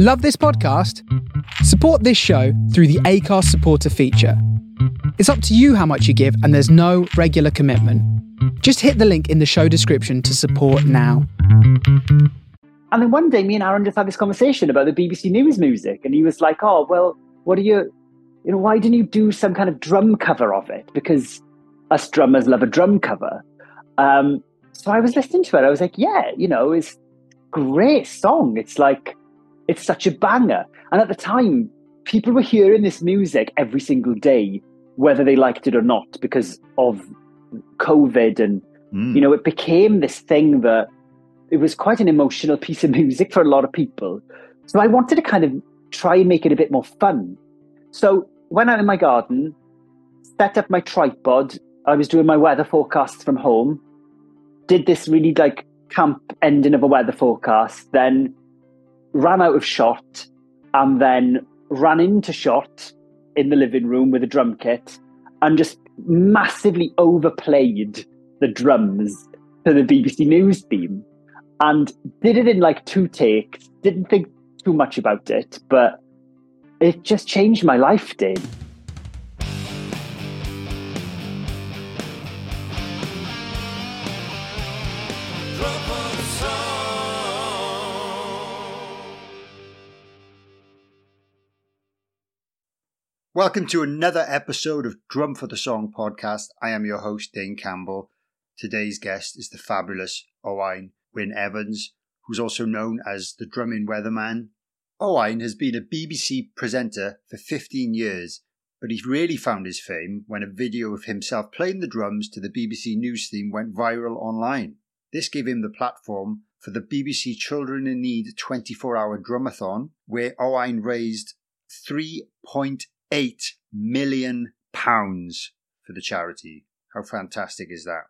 Love this podcast? Support this show through the Acast supporter feature. It's up to you how much you give, and there's no regular commitment. Just hit the link in the show description to support now. And then one day, me and Aaron just had this conversation about the BBC News music, and he was like, "Oh, well, what are you? You know, why didn't you do some kind of drum cover of it? Because us drummers love a drum cover." Um, so I was listening to it. I was like, "Yeah, you know, it's great song. It's like it's such a banger." And at the time, people were hearing this music every single day, whether they liked it or not, because of COVID, and Mm. you know, it became this thing that it was quite an emotional piece of music for a lot of people. So I wanted to kind of try and make it a bit more fun. So went out in my garden, set up my tripod. I was doing my weather forecasts from home. Did this really like camp ending of a weather forecast, then ran out of shot, and then ran into shot in the living room with a drum kit and just massively overplayed the drums to the BBC News theme and did it in like two takes. Didn't think too much about it, but it just changed my life, Dane. Welcome to another episode of Drum for the Song podcast. I am your host, Dane Campbell. Today's guest is the fabulous Owain Wyn Evans, who's also known as the Drumming Weatherman. Owain has been a BBC presenter for 15 years, but he really found his fame when a video of himself playing the drums to the BBC News theme went viral online. This gave him the platform for the BBC Children in Need 24 hour drumathon, where Owain raised 3.8 million pounds for the charity. How fantastic is that?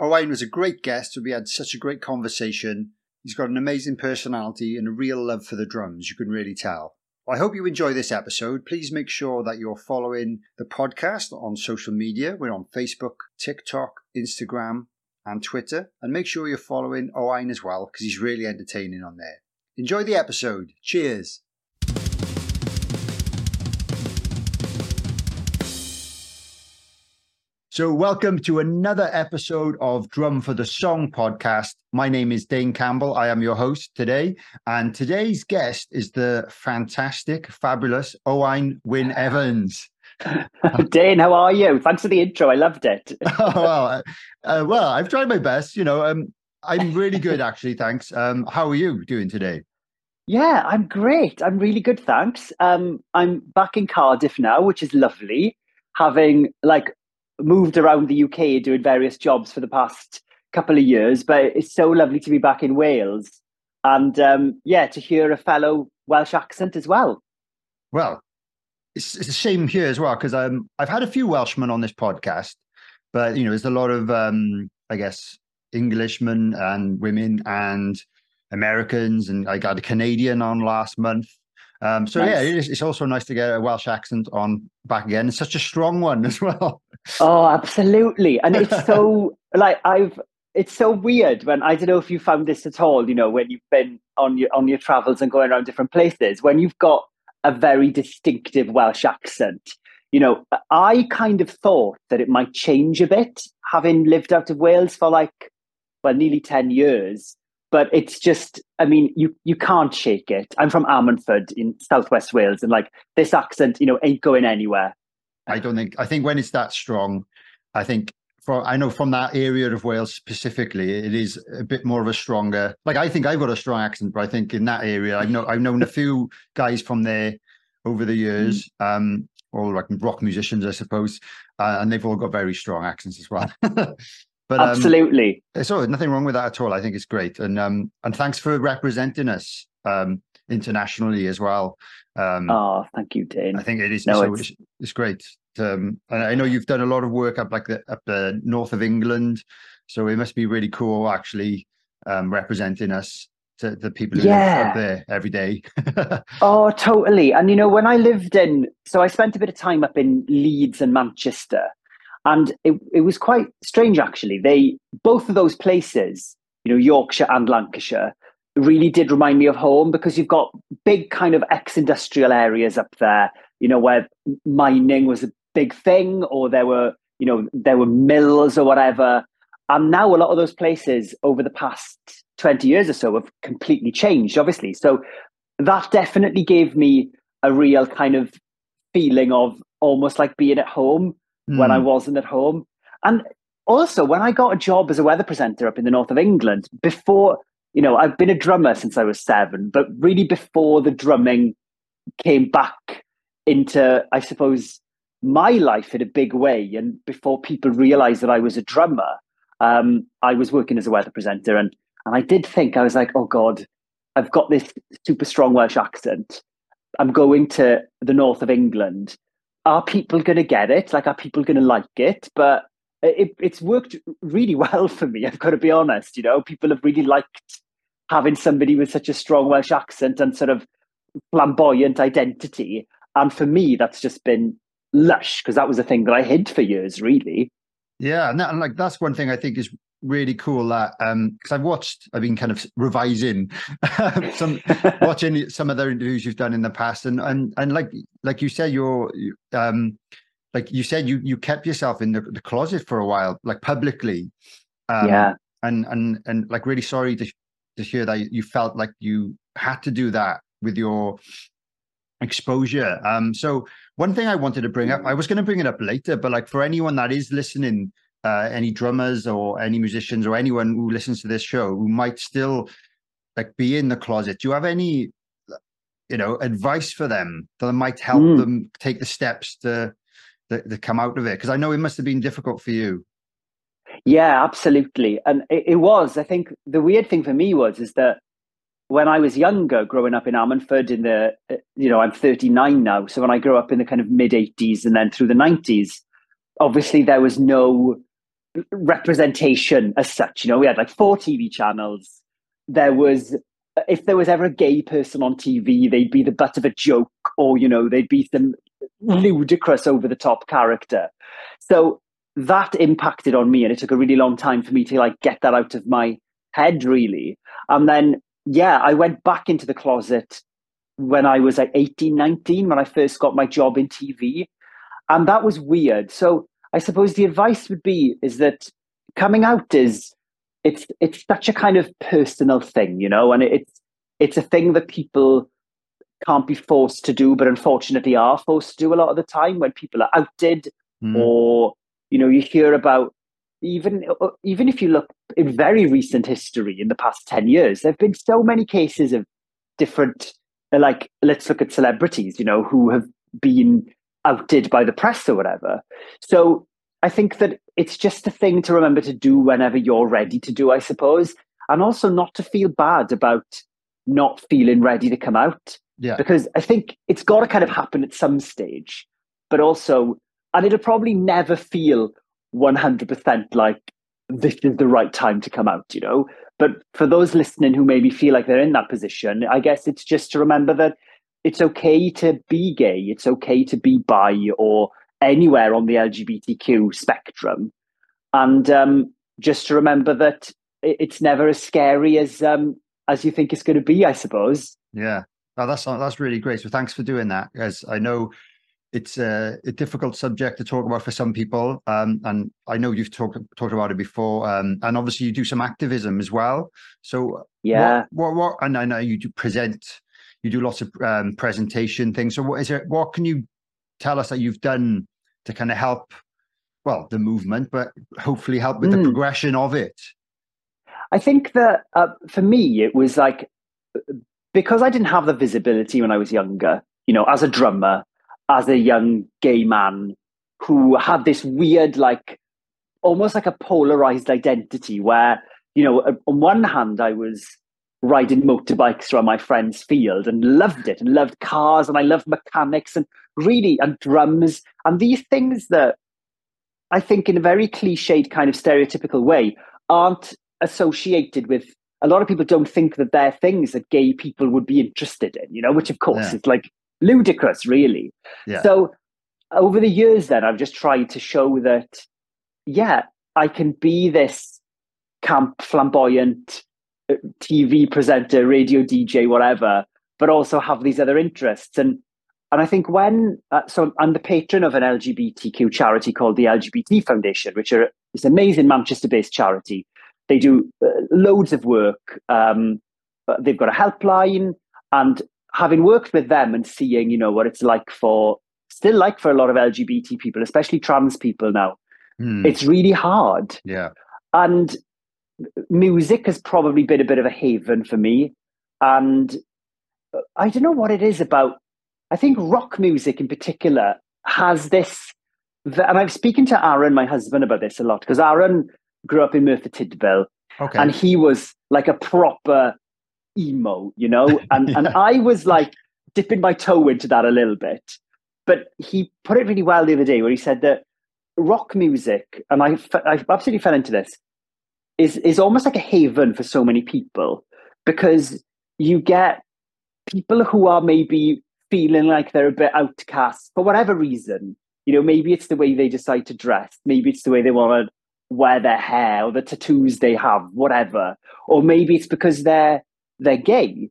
Owain was a great guest, we had such a great conversation. He's got an amazing personality and a real love for the drums, you can really tell. I hope you enjoy this episode. Please make sure that you're following the podcast on social media. We're on Facebook, TikTok, Instagram, and Twitter. And make sure you're following Owain as well, because he's really entertaining on there. Enjoy the episode. Cheers. So, welcome to another episode of Drum for the Song podcast. My name is Dane Campbell. I am your host today. And today's guest is the fantastic, fabulous Owain Wyn Evans. Dane, how are you? Thanks for the intro. I loved it. oh, well, uh, well, I've tried my best. You know, um, I'm really good, actually. Thanks. Um, how are you doing today? Yeah, I'm great. I'm really good, thanks. Um, I'm back in Cardiff now, which is lovely. Having like moved around the UK doing various jobs for the past couple of years, but it's so lovely to be back in Wales and um, yeah, to hear a fellow Welsh accent as well. Well, it's, it's a shame here as well because um, I've had a few Welshmen on this podcast, but you know, there's a lot of um, I guess Englishmen and women and Americans, and I got a Canadian on last month. Um, so Nice. yeah, it is, it's also nice to get a Welsh accent on back again. It's such a strong one as well. Oh, absolutely. And it's so like I've it's so weird when I don't know if you found this at all, you know, when you've been on your on your travels and going around different places, when you've got a very distinctive Welsh accent. You know, I kind of thought that it might change a bit, having lived out of Wales for like well, nearly 10 years. But it's just, I mean, you you can't shake it. I'm from Ammanford in southwest Wales, and like this accent, you know, ain't going anywhere. I don't think I think when it's that strong, I think for I know from that area of Wales specifically, it is a bit more of a stronger. Like I think I've got a strong accent, but I think in that area, I know I've known a few guys from there over the years, um, all like rock musicians, I suppose, uh, and they've all got very strong accents as well. but um, Absolutely. so nothing wrong with that at all. I think it's great, and um, and thanks for representing us um, internationally as well. Um, Oh, thank you, Dane. I think it is. No, so it's- it's, great. Um, and I know you've done a lot of work up like the up the north of England, so it must be really cool actually um, representing us to the people who live up there every day. Oh, totally. And you know, when I lived in, so I spent a bit of time up in Leeds and Manchester, and it, it was quite strange actually. They both of those places, you know, Yorkshire and Lancashire, really did remind me of home because you've got big kind of ex-industrial areas up there, you know, where mining was a big thing, or there were, you know, there were mills or whatever. And now a lot of those places over the past 20 years or so have completely changed, obviously. So that definitely gave me a real kind of feeling of almost like being at home mm. when I hmm. wasn't at home. And also, when I got a job as a weather presenter up in the north of England, before, you know, I've been a drummer since I was seven, but really before the drumming came back into, I suppose, my life in a big way, and before people realized that I was a drummer, um, I was working as a weather presenter. And, and I did think, I was like, oh God, I've got this super strong Welsh accent. I'm going to the north of England. Are people going to get it? Like, are people going to like it? But it, it's worked really well for me. I've got to be honest. You know, people have really liked having somebody with such a strong Welsh accent and sort of flamboyant identity. And for me, that's just been lush because that was a thing that I hid for years, really. Yeah, and, that, and like that's one thing I think is really cool that um because I've watched I've been kind of revising some watching some of the interviews you've done in the past and and and like like you said you're um like you said you you kept yourself in the, the closet for a while like publicly. Um, yeah. and and and like really sorry to to hear that you felt like you had to do that with your exposure. Um so one thing I wanted to bring up I was going to bring it up later but like for anyone that is listening uh, any drummers or any musicians or anyone who listens to this show who might still like be in the closet do you have any you know advice for them that might help mm. them take the steps to that, that come out of it? Because I know it must have been difficult for you. Yeah, absolutely. And it, it, was. I think the weird thing for me was is that when I was younger, growing up in Ammanford in the, uh, you know, I'm 39 now. So when I grew up in the kind of mid 80s and then through the 90s, obviously there was no representation as such. You know, we had like four TV channels. There was, if there was ever a gay person on TV, they'd be the butt of a joke, or you know, they'd be some ludicrous over the top character. So that impacted on me and it took a really long time for me to like get that out of my head really. And then yeah, I went back into the closet when I was like 18, 19 when I first got my job in TV. And that was weird. So I suppose the advice would be is that coming out is it's it's such a kind of personal thing, you know, and it's it's a thing that people can't be forced to do, but unfortunately are forced to do a lot of the time when people are outed mm. or, you know, you hear about even uh, even if you look in very recent history in the past 10 years, there have been so many cases of different like let's look at celebrities, you know, who have been outed by the press or whatever. So I think that it's just a thing to remember to do whenever you're ready to do, I suppose. And also not to feel bad about not feeling ready to come out. Yeah. Because I think it's got to kind of happen at some stage, but also, and it'll probably never feel 100% like this is the right time to come out, you know? But for those listening who maybe feel like they're in that position, I guess it's just to remember that it's okay to be gay, it's okay to be bi or anywhere on the LGBTQ spectrum. And um, just to remember that it's never as scary as um, as you think it's going to be, I suppose. Yeah, Oh, that's that's really great. So thanks for doing that, as I know it's a, a, difficult subject to talk about for some people, um, and I know you've talked talked about it before, um, and obviously you do some activism as well. So yeah, what what, what and I know you do present, you do lots of um, presentation things. So what is it? What can you tell us that you've done to kind of help? Well, the movement, but hopefully help with mm. the hmm. progression of it. I think that uh, for me, it was like because I didn't have the visibility when I was younger, you know, as a drummer, as a young gay man who had this weird, like, almost like a polarized identity where, you know, on one hand, I was riding motorbikes around my friend's field and loved it and loved cars and I loved mechanics and really, and drums and these things that I think in a very cliched kind of stereotypical way aren't associated with a lot of people don't think that they're things that gay people would be interested in, you know, which of course yeah. is like ludicrous, really. Yeah. So over the years, then I've just tried to show that, yeah, I can be this camp, flamboyant, TV presenter, radio DJ, whatever, but also have these other interests. And and I think when uh, so I'm the patron of an LGBTQ charity called the LGBT Foundation, which are this amazing Manchester-based charity. They do uh, loads of work. Um, they've got a helpline, and having worked with them and seeing, you know, what it's like for still like for a lot of LGBT people, especially trans people now, mm. it's really hard. Yeah. And music has probably been a bit of a haven for me. And I don't know what it is about. I think rock music in particular has this, and I'm speaking to Aaron, my husband, about this a lot because Aaron grew up in Merthyr Tydfil. Okay. And he was like a proper emo, you know? And, yeah. and I was like dipping my toe into that a little bit. But he put it really well the other day where he said that rock music, and I, I absolutely fell into this, is is almost like a haven for so many people because you get people who are maybe feeling like they're a bit outcast for whatever reason. You know, maybe it's the way they decide to dress, maybe it's the way they want to wear their hair or the tattoos they have, whatever. Or maybe it's because they're they're gay.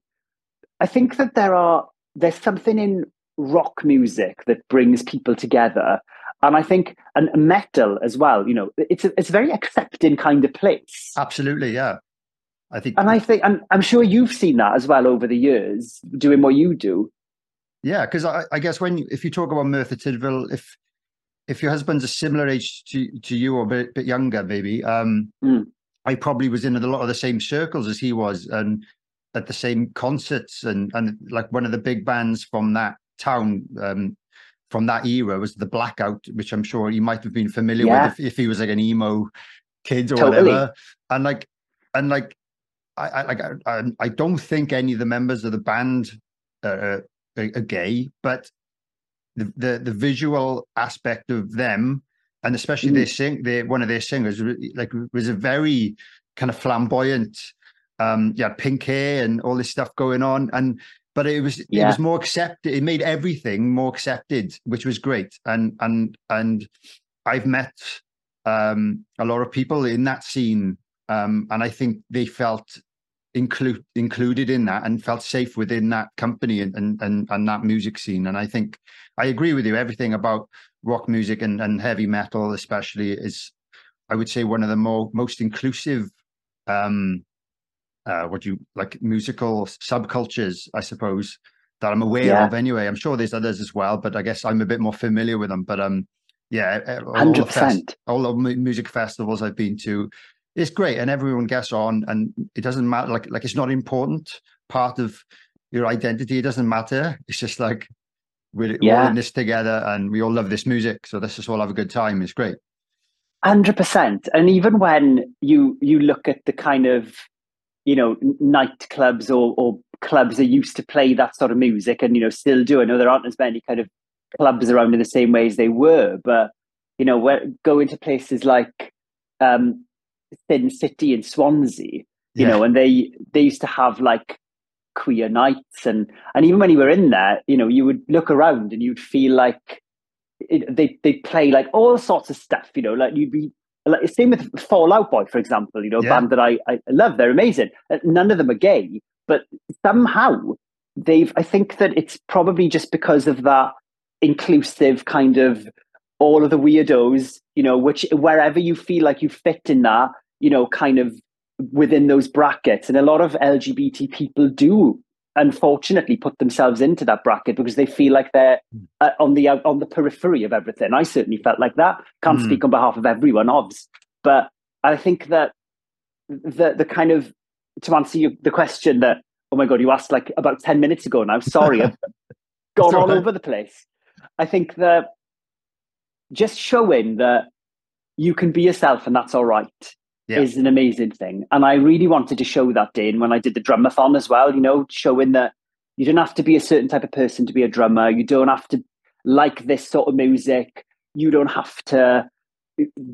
I think that there are there's something in rock music that brings people together and I think and metal as well. You know, it's a, it's a very accepting kind of place. Absolutely, yeah. I think, and I think, and I'm sure you've seen that as well over the years, doing what you do. Yeah, because I, I, guess when if you talk about Merthyr Tydfil, if if your husband's a similar age to to you or a bit, bit younger, maybe, um, mm. I probably was in a lot of the same circles as he was, and at the same concerts, and and like one of the big bands from that town, um, from that era was the Blackout, which I'm sure you might have been familiar yeah. with if, if, he was like an emo kid or totally. whatever. And like, and like, I, I like I, I, don't think any of the members of the band are, are, are gay, but the, the the visual aspect of them, and especially mm. their sing, their one of their singers, like was a very kind of flamboyant. Um, yeah, pink hair and all this stuff going on, and but it was yeah. it was more accepted. It made everything more accepted, which was great. And and and I've met um, a lot of people in that scene, um, and I think they felt include included in that and felt safe within that company and, and and and that music scene. And I think I agree with you. Everything about rock music and, and heavy metal, especially, is I would say one of the more most inclusive um, uh, what you like musical subcultures, I suppose, that I'm aware yeah. of anyway. I'm sure there's others as well, but I guess I'm a bit more familiar with them. But um, yeah, hundred percent. All the music festivals I've been to, it's great, and everyone gets on, and it doesn't matter. Like like it's not important part of your identity. It doesn't matter. It's just like we're, yeah. all in this together, and we all love this music. So let's just all have a good time. It's great. Hundred percent. And even when you you look at the kind of you know nightclubs or, or clubs are used to play that sort of music and you know still do. I know there aren't as many kind of clubs around in the same way as they were, but you know, where going to places like um, Sin City in Swansea, you yeah. know, and they they used to have like queer nights and and even when you were in there, you know, you would look around and you'd feel like it, they they play like all sorts of stuff, you know, like you'd be like, same with Fallout Boy, for example, you know, yeah. band that I, I love. They're amazing. None of them are gay, but somehow they've, I think that it's probably just because of that inclusive kind of all of the weirdos, you know, which wherever you feel like you fit in that, you know, kind of within those brackets. And a lot of LGBT people do unfortunately put themselves into that bracket because they feel like they're hmm. uh, on the on the periphery of everything. I certainly felt like that. Can't mm. speak on behalf of everyone, obs, but I think that the the kind of to answer you, the question that oh my god you asked like about ten minutes ago now. Sorry, I've gone all over the place. I think that just showing that you can be yourself and that's all right yeah. is an amazing thing. And I really wanted to show that, Dane, when I did the drumathon as well, you know, showing that you don't have to be a certain type of person to be a drummer. You don't have to like this sort of music. You don't have to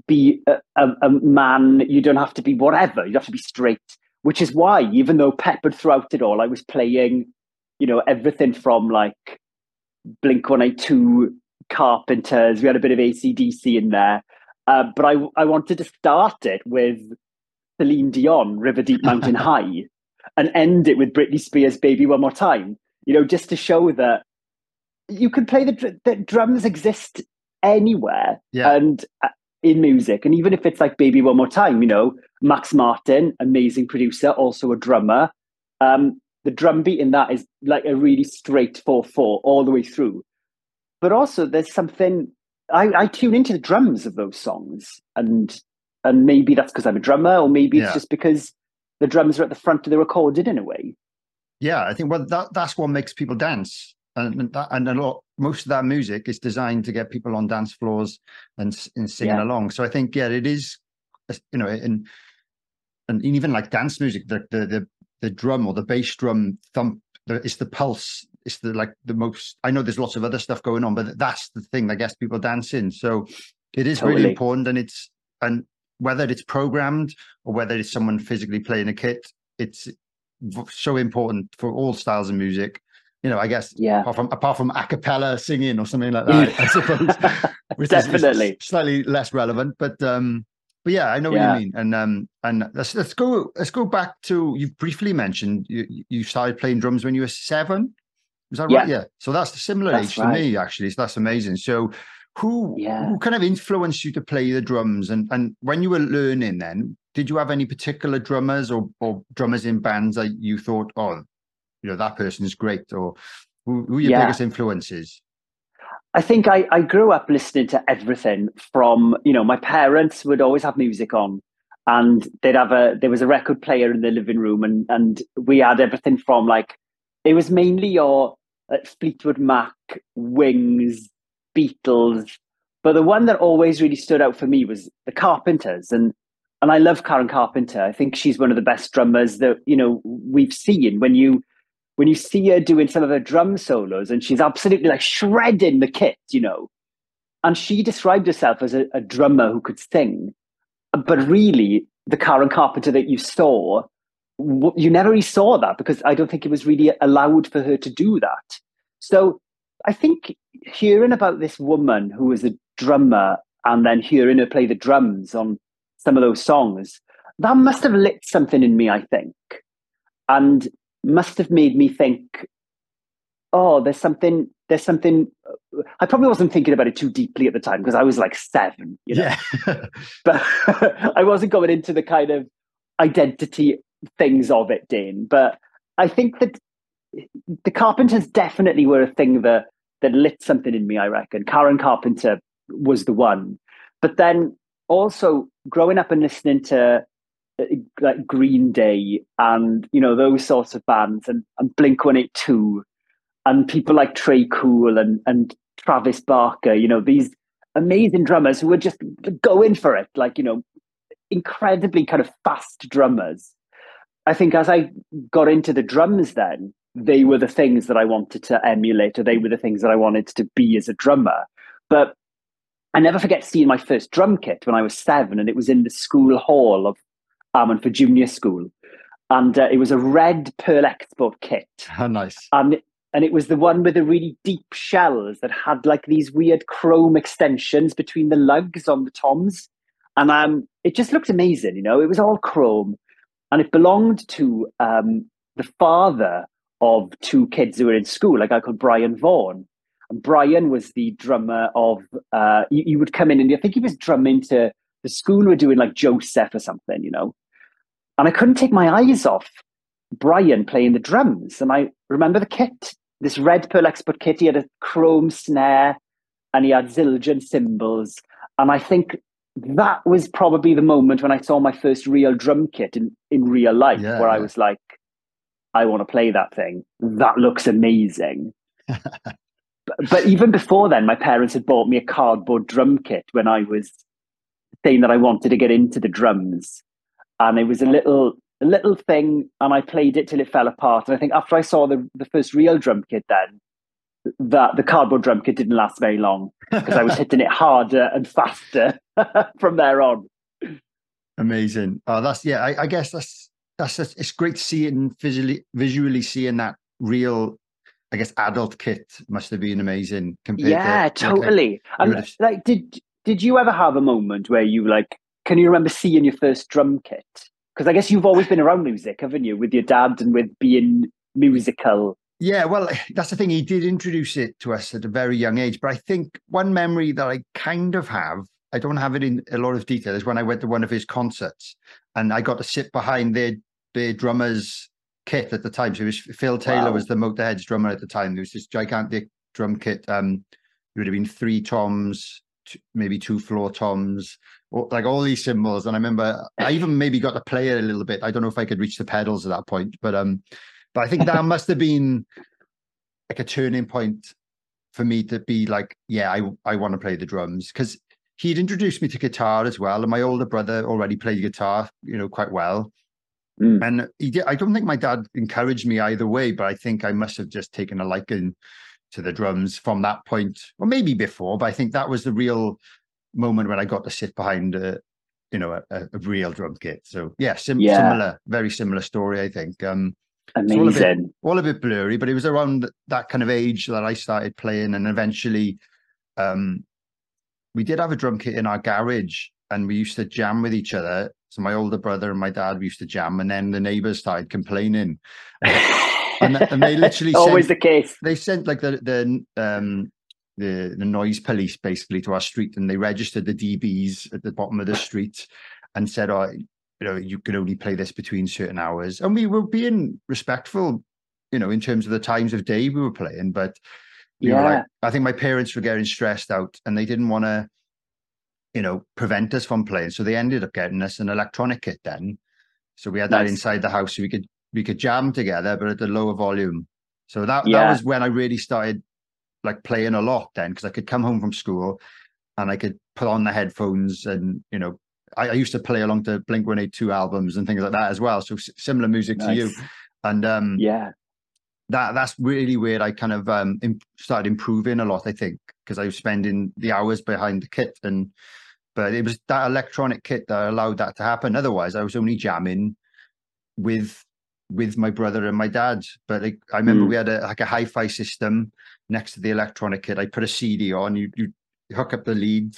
be a, a, a man. You don't have to be whatever. You have to be straight, which is why, even though peppered throughout it all, I was playing, you know, everything from like Blink 182 Carpenters. We had a bit of ACDC in there. Uh, but I, I wanted to start it with Celine Dion, River Deep Mountain High, and end it with Britney Spears' "Baby One More Time." You know, just to show that you can play the, the drums exist anywhere Yeah. and uh, in music, and even if it's like "Baby One More Time," you know, Max Martin, amazing producer, also a drummer. Um, the drum beat in that is like a really straight four four all the way through. But also, there's something I, I tune into the drums of those songs, and and maybe that's because I'm a drummer, or maybe it's Yeah. just because the drums are at the front of the recording in a way. Yeah, I think well that that's what makes people dance, and and, that, and a lot most of that music is designed to get people on dance floors and and singing Yeah. along. So I think yeah, it is, you know, and and even like dance music, the the the, the drum or the bass drum thump, the, it's the pulse. It's the like the most. I know there's lots of other stuff going on, but that's the thing that gets people dancing. So it is really important, and it's and whether it's programmed or whether it's someone physically playing a kit, it's so important for all styles of music. You know, I guess Yeah. apart from apart from a cappella singing or something like that, I suppose. which is- is Definitely. slightly less relevant, but um, but yeah, I know what Yeah. you mean. And um, and let's let's go let's go back to you briefly mentioned you you started playing drums when you were seven. Is that right? Yeah. Yeah. So that's the similar That's age to me actually. So that's amazing. So who Yeah. who kind of influenced you to play the drums and and when you were learning then did you have any particular drummers or or drummers in bands that you thought oh you know that person's great or who, who are your Yeah. biggest influences I think I, I grew up listening to everything from, you know, my parents would always have music on and they'd have a, there was a record player in the living room and, and we had everything from like, it was mainly your uh, Fleetwood Mac, Wings, Beatles. But the one that always really stood out for me was the Carpenters. And, and I love Karen Carpenter. I think she's one of the best drummers that, you know, we've seen when you, when you see her doing some of her drum solos and she's absolutely like shredding the kit, you know. And she described herself as a, a drummer who could sing. But really, the Karen Carpenter that you saw, you never really saw that because I don't think it was really allowed for her to do that. So I think hearing about this woman who was a drummer and then hearing her play the drums on some of those songs, that must have lit something in me, I think. And must have made me think, oh, there's something, there's something. I probably wasn't thinking about it too deeply at the time because I was like seven, you know, yeah but I wasn't going into the kind of identity things of it, Dane. But I think that the Carpenters definitely were a thing that that lit something in me. I reckon Karen Carpenter was the one, but then also growing up and listening to uh, like Green Day and you know those sorts of bands and, and Blink One Eight Two and people like Tré Cool and and Travis Barker, you know these amazing drummers who were just going for it, like you know incredibly kind of fast drummers. I think as I got into the drums, then they were the things that I wanted to emulate, or they were the things that I wanted to be as a drummer. But I never forget seeing my first drum kit when I was seven, and it was in the school hall of Ammanford Junior School, and uh, it was a red Pearl Export kit, how nice. And and it was the one with the really deep shells that had like these weird chrome extensions between the lugs on the toms, and um, it just looked amazing. You know, it was all chrome, and it belonged to um, the father of two kids who were in school, a guy called Brian Vaughan. And Brian was the drummer of. Uh, you, would come in, and I think he was drumming to the school were doing like Joseph or something, you know. And I couldn't take my eyes off Brian playing the drums. And I remember the kit, this red Pearl Export kit. He had a chrome snare, and he had Zildjian cymbals. And I think that was probably the moment when I saw my first real drum kit in, in real life, Yeah, where I was like, I want to play that thing. That looks amazing. but, but even before then, my parents had bought me a cardboard drum kit when I was saying that I wanted to get into the drums. And it was a little a little thing, and I played it till it fell apart. And I think after I saw the, the first real drum kit then, that the cardboard drum kit didn't last very long because I was hitting it harder and faster from there on. Amazing. Oh, that's yeah. I, I guess that's that's just, it's great to see it and visually visually seeing that real. I guess adult kit must have been amazing compared yeah, to like, like, totally. And would've- like, did did you ever have a moment where you like? Can you remember seeing your first drum kit? Because I guess you've always been around music, haven't you, with your dad and with being musical? Yeah, well, that's the thing. He did introduce it to us at a very young age. But I think one memory that I kind of have, I don't have it in a lot of detail, is when I went to one of his concerts and I got to sit behind their their drummer's kit at the time. So it was Phil Taylor wow. was the Motorhead's drummer at the time. There was this gigantic drum kit. Um, it would have been three toms, two, maybe two floor toms, or, like all these cymbals. And I remember I even maybe got to play it a little bit. I don't know if I could reach the pedals at that point, but um, but I think that must have been like a turning point for me to be like, yeah, I I want to play the drums because he'd introduced me to guitar as well, and my older brother already played guitar, you know, quite well. Mm. And he did, I don't think my dad encouraged me either way, but I think I must have just taken a liking to the drums from that point, or maybe before. But I think that was the real moment when I got to sit behind a, you know, a, a real drum kit. So yeah, sim- yeah, similar, very similar story. I think. Um, Amazing. All a, bit, all a bit blurry, but it was around that kind of age that I started playing, and eventually, um, we did have a drum kit in our garage, and we used to jam with each other. So my older brother and my dad used to jam, and then the neighbors started complaining. and, and, they literally always sent, the case. They sent like the the um the the noise police basically to our street, and they registered the DBs at the bottom of the street, and said, "Oh, you know, you can only play this between certain hours." And we were being respectful, you know, in terms of the times of day we were playing, but. yeah. Like, I think my parents were getting stressed out and they didn't want to you know, prevent us from playing. So they ended up getting us an electronic kit then. So we had nice. that inside the house so we could we could jam together, but at a lower volume. So that yeah. that was when I really started like playing a lot then because I could come home from school and I could put on the headphones and you know I, I used to play along to Blink One Eight Two albums and things like that as well. So similar music nice. to you, and um, yeah, that that's really weird. I kind of um, imp- started improving a lot. I think because I was spending the hours behind the kit and but it was that electronic kit that allowed that to happen. Otherwise, I was only jamming with with my brother and my dad. But I, I remember mm. we had a like a hi-fi system next to the electronic kit. I put a CD on. You you hook up the lead.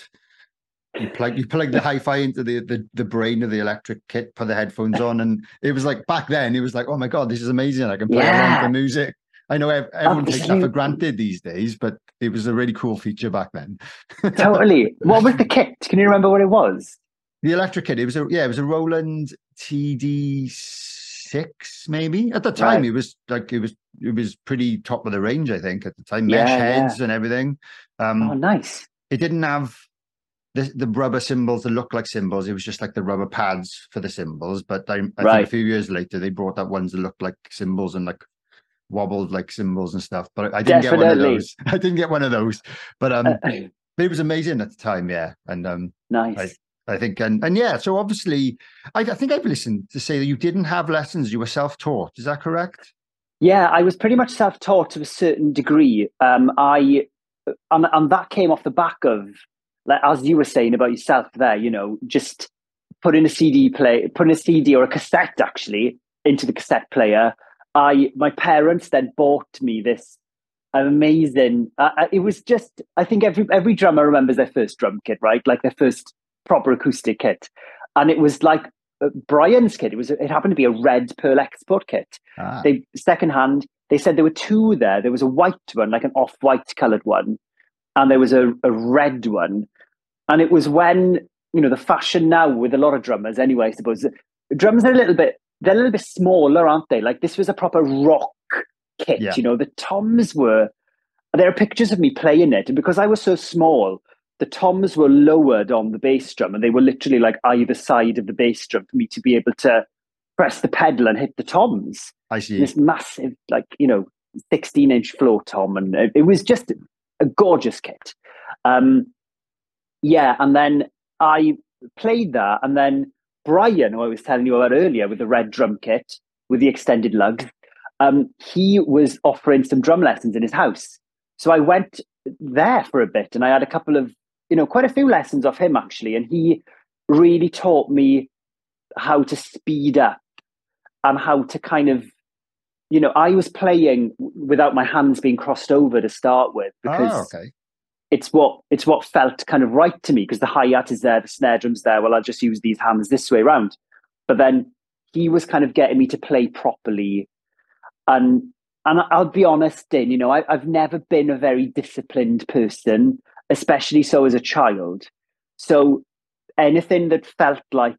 You plug you plug the hi-fi into the, the the brain of the electric kit, put the headphones on, and it was like back then. It was like, oh my god, this is amazing! I can play yeah. along to music. I know everyone takes that for granted these days, but it was a really cool feature back then. totally. What was the kit? Can you remember what it was? The electric kit. It was a yeah, it was a Roland TD six maybe. At the time, right. it was like it was it was pretty top of the range. I think at the time, mesh yeah, heads yeah. and everything. Um, oh, nice. It didn't have the, the rubber cymbals that look like cymbals. It was just like the rubber pads for the cymbals. But I, I right. think a few years later, they brought out ones that looked like cymbals and like wobbled like cymbals and stuff. But I didn't Definitely. get one of those. I didn't get one of those. But um, but it was amazing at the time, yeah. And um, nice. I, I think and and yeah. So obviously, I, I think I've listened to say that you didn't have lessons. You were self-taught. Is that correct? Yeah, I was pretty much self-taught to a certain degree. Um, I and and that came off the back of like as you were saying about yourself there. You know, just putting a CD play, putting a CD or a cassette actually into the cassette player I my parents then bought me this amazing. Uh, it was just I think every every drummer remembers their first drum kit, right? Like their first proper acoustic kit, and it was like uh, Brian's kit. It was it happened to be a red Pearl Export kit. Ah. They second hand. They said there were two there. There was a white one, like an off white coloured one, and there was a, a red one. And it was when you know the fashion now with a lot of drummers. Anyway, I suppose drums are a little bit they're a little bit smaller, aren't they? Like this was a proper rock kit. Yeah. You know, the toms were. There are pictures of me playing it, and because I was so small, the toms were lowered on the bass drum, and they were literally like either side of the bass drum for me to be able to press the pedal and hit the toms. I see this massive, like you know, sixteen inch floor tom, and it, it was just a gorgeous kit. Um, yeah, and then I played that, and then Brian, who I was telling you about earlier with the red drum kit with the extended lugs, um, he was offering some drum lessons in his house. So I went there for a bit and I had a couple of, you know, quite a few lessons off him actually. And he really taught me how to speed up and how to kind of, you know, I was playing without my hands being crossed over to start with because oh, okay it's what it's what felt kind of right to me because the hi hat is there, the snare drum's there. Well, I'll just use these hands this way around. But then he was kind of getting me to play properly. And and I'll be honest, Dane, you know, I, I've never been a very disciplined person, especially so as a child. So anything that felt like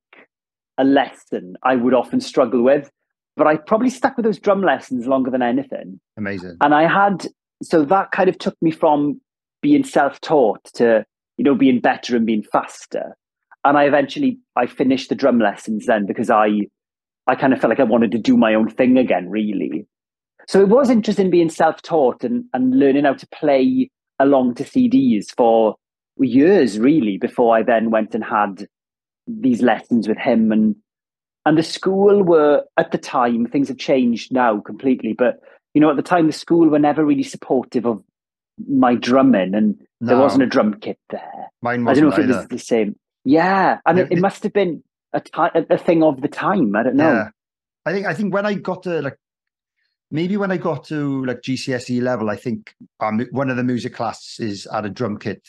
a lesson, I would often struggle with. But I probably stuck with those drum lessons longer than anything. Amazing. And I had so that kind of took me from being self-taught to you know being better and being faster. And I eventually I finished the drum lessons then because I I kind of felt like I wanted to do my own thing again, really. So it was interesting being self-taught and, and learning how to play along to CDs for years, really, before I then went and had these lessons with him and and the school were at the time things have changed now completely but you know at the time the school were never really supportive of my drumming and no. there wasn't a drum kit there Mine I don't know if either. it was the same yeah and it, it, must have been a, a thing of the time I don't know yeah. I think I think when I got to like maybe when I got to like GCSE level, I think um, one of the music classes had a drum kit,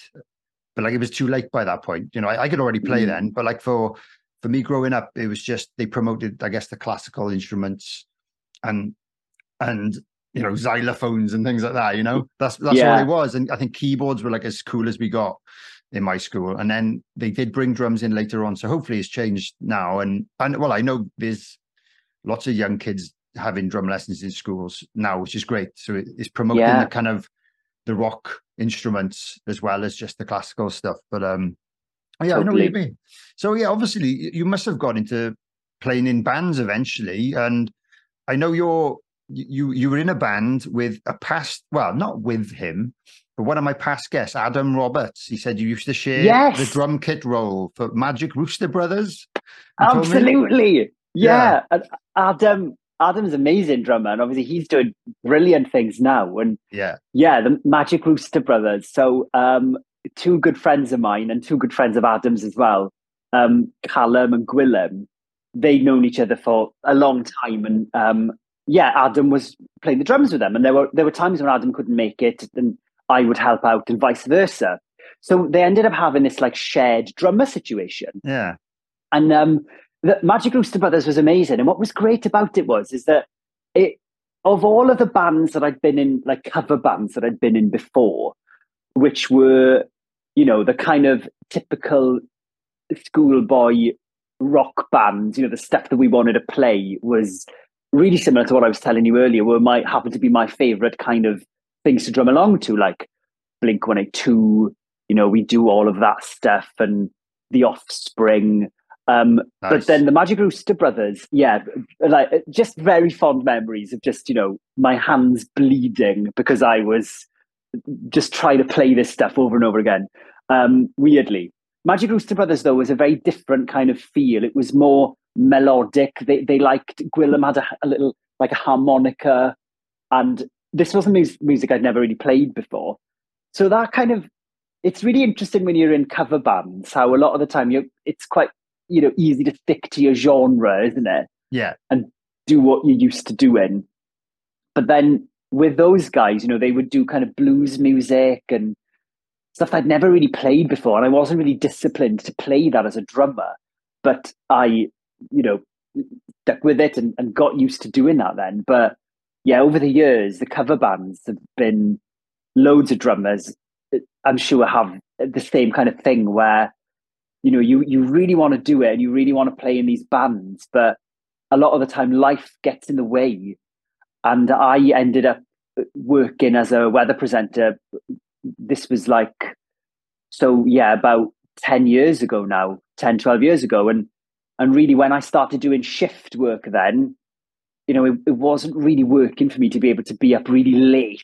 but like it was too late by that point. You know, I, I could already play mm. then, but like for for me growing up, it was just they promoted, I guess, the classical instruments and and you know xylophones and things like that. You know, that's that's yeah. all it was. And I think keyboards were like as cool as we got in my school. And then they did bring drums in later on, so hopefully it's changed now. And and well, I know there's lots of young kids having drum lessons in schools now, which is great. So it's promoting yeah. the kind of the rock instruments as well as just the classical stuff. But um, yeah, totally. I know what you mean. So yeah, obviously you must have got into playing in bands eventually, and I know you're you you were in a band with a past well not with him but one of my past guests adam roberts he said you used to share yes. the drum kit role for magic rooster brothers absolutely yeah. yeah. adam Adam's amazing drummer, and obviously he's doing brilliant things now. And yeah, yeah, the Magic Rooster Brothers. So um, two good friends of mine and two good friends of Adam's as well, um, Callum and Gwilym. They'd known each other for a long time, and um, yeah, Adam was playing the drums with them, and there were there were times when Adam couldn't make it, and I would help out, and vice versa. So they ended up having this like shared drummer situation. Yeah, and um, the Magic Rooster Brothers was amazing. And what was great about it was is that it of all of the bands that I'd been in, like cover bands that I'd been in before, which were, you know, the kind of typical schoolboy rock bands, you know, the stuff that we wanted to play was really similar to what I was telling you earlier, were might happen to be my favorite kind of things to drum along to, like Blink 182, you know, we do all of that stuff and the offspring um, nice. But then the Magic Rooster Brothers, yeah, like just very fond memories of just you know my hands bleeding because I was just trying to play this stuff over and over again. Um, weirdly, Magic Rooster Brothers though was a very different kind of feel. It was more melodic. They they liked Gwilym had a, a little like a harmonica, and this wasn't music I'd never really played before. So that kind of it's really interesting when you're in cover bands how a lot of the time you it's quite you know easy to stick to your genre, isn't it? Yeah, and do what you're used to doing. But then with those guys, you know, they would do kind of blues music and stuff I'd never really played before, and I wasn't really disciplined to play that as a drummer. But I, you know, stuck with it and, and got used to doing that then. But yeah, over the years, the cover bands have been loads of drummers. I'm sure have the same kind of thing where you know you you really want to do it and you really want to play in these bands but a lot of the time life gets in the way and i ended up working as a weather presenter this was like so yeah about 10 years ago now 10 12 years ago and and really when i started doing shift work then you know it, it wasn't really working for me to be able to be up really late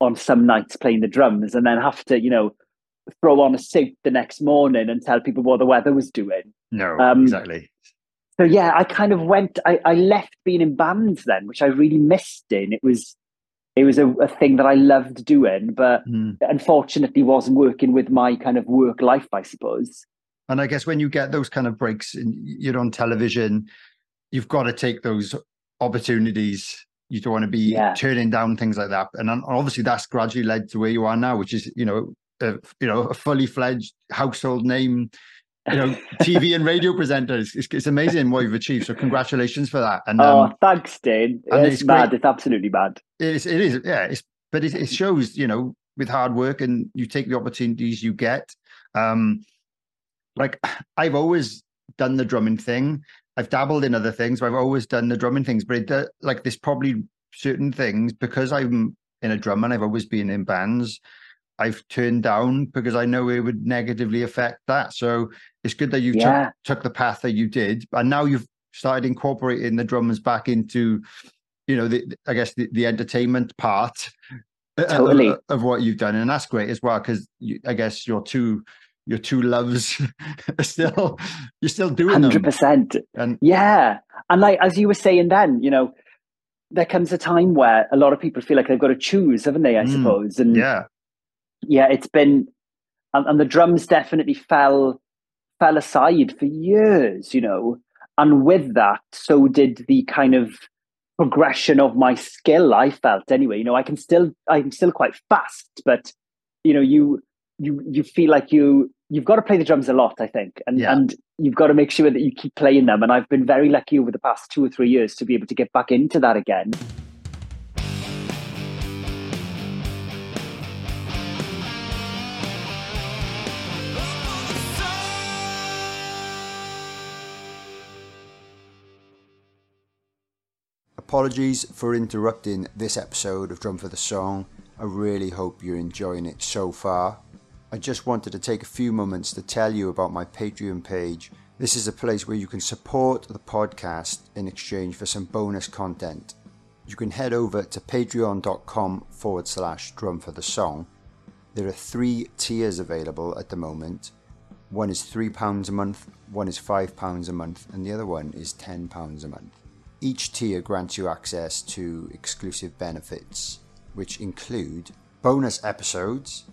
on some nights playing the drums and then have to you know throw on a suit the next morning and tell people what the weather was doing. No, um, exactly. So yeah, I kind of went. I, I left being in bands then, which I really missed. In it was, it was a, a thing that I loved doing, but mm. unfortunately wasn't working with my kind of work life, I suppose. And I guess when you get those kind of breaks and you're on television, you've got to take those opportunities. You don't want to be yeah. turning down things like that. And obviously that's gradually led to where you are now, which is, you know, a, you know a fully fledged household name you know, TV and radio presenters. It's, it's, amazing what you've achieved. So congratulations for that. And oh, um, thanks, Dane. It's, it's bad. It's absolutely bad. It is. It is. Yeah. It's but it, it shows, you know, with hard work and you take the opportunities you get. Um, like I've always done the drumming thing. I've dabbled in other things, but I've always done the drumming things. But it, like there's probably certain things because I'm in a drum and I've always been in bands. I've turned down because I know it would negatively affect that. So it's good that you yeah. took, took the path that you did, and now you've started incorporating the drummers back into, you know, the I guess the, the entertainment part uh, uh, totally. of, of, what you've done, and that's great as well because I guess your two your two loves are still you're still doing 100%. percent. And yeah, and like as you were saying then, you know, there comes a time where a lot of people feel like they've got to choose, haven't they? I mm, suppose, and yeah, yeah, it's been, and, and the drums definitely fell fell aside for years, you know, and with that, so did the kind of progression of my skill. I felt anyway, you know, I can still I'm still quite fast, but you know, you you you feel like you you've got to play the drums a lot, I think, and yeah. and you've got to make sure that you keep playing them. And I've been very lucky over the past two or three years to be able to get back into that again. Apologies for interrupting this episode of Drum for the Song. I really hope you're enjoying it so far. I just wanted to take a few moments to tell you about my Patreon page. This is a place where you can support the podcast in exchange for some bonus content. You can head over to patreon.com forward slash drum for the song. There are three tiers available at the moment. One is £3 a month, one is £5 a month, and the other one is £10 a month. Each tier grants you access to exclusive benefits, which include bonus episodes,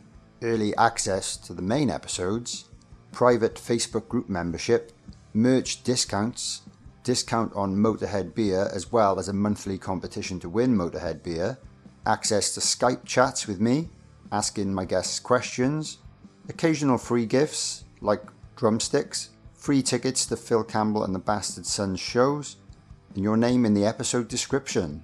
early access to the main episodes, private Facebook group membership, merch discounts, discount on Motorhead beer, as well as a monthly competition to win Motorhead beer, access to Skype chats with me, asking my guests questions, occasional free gifts like drumsticks, free tickets to Phil Campbell and the Bastard Sons shows, and your name in the episode description.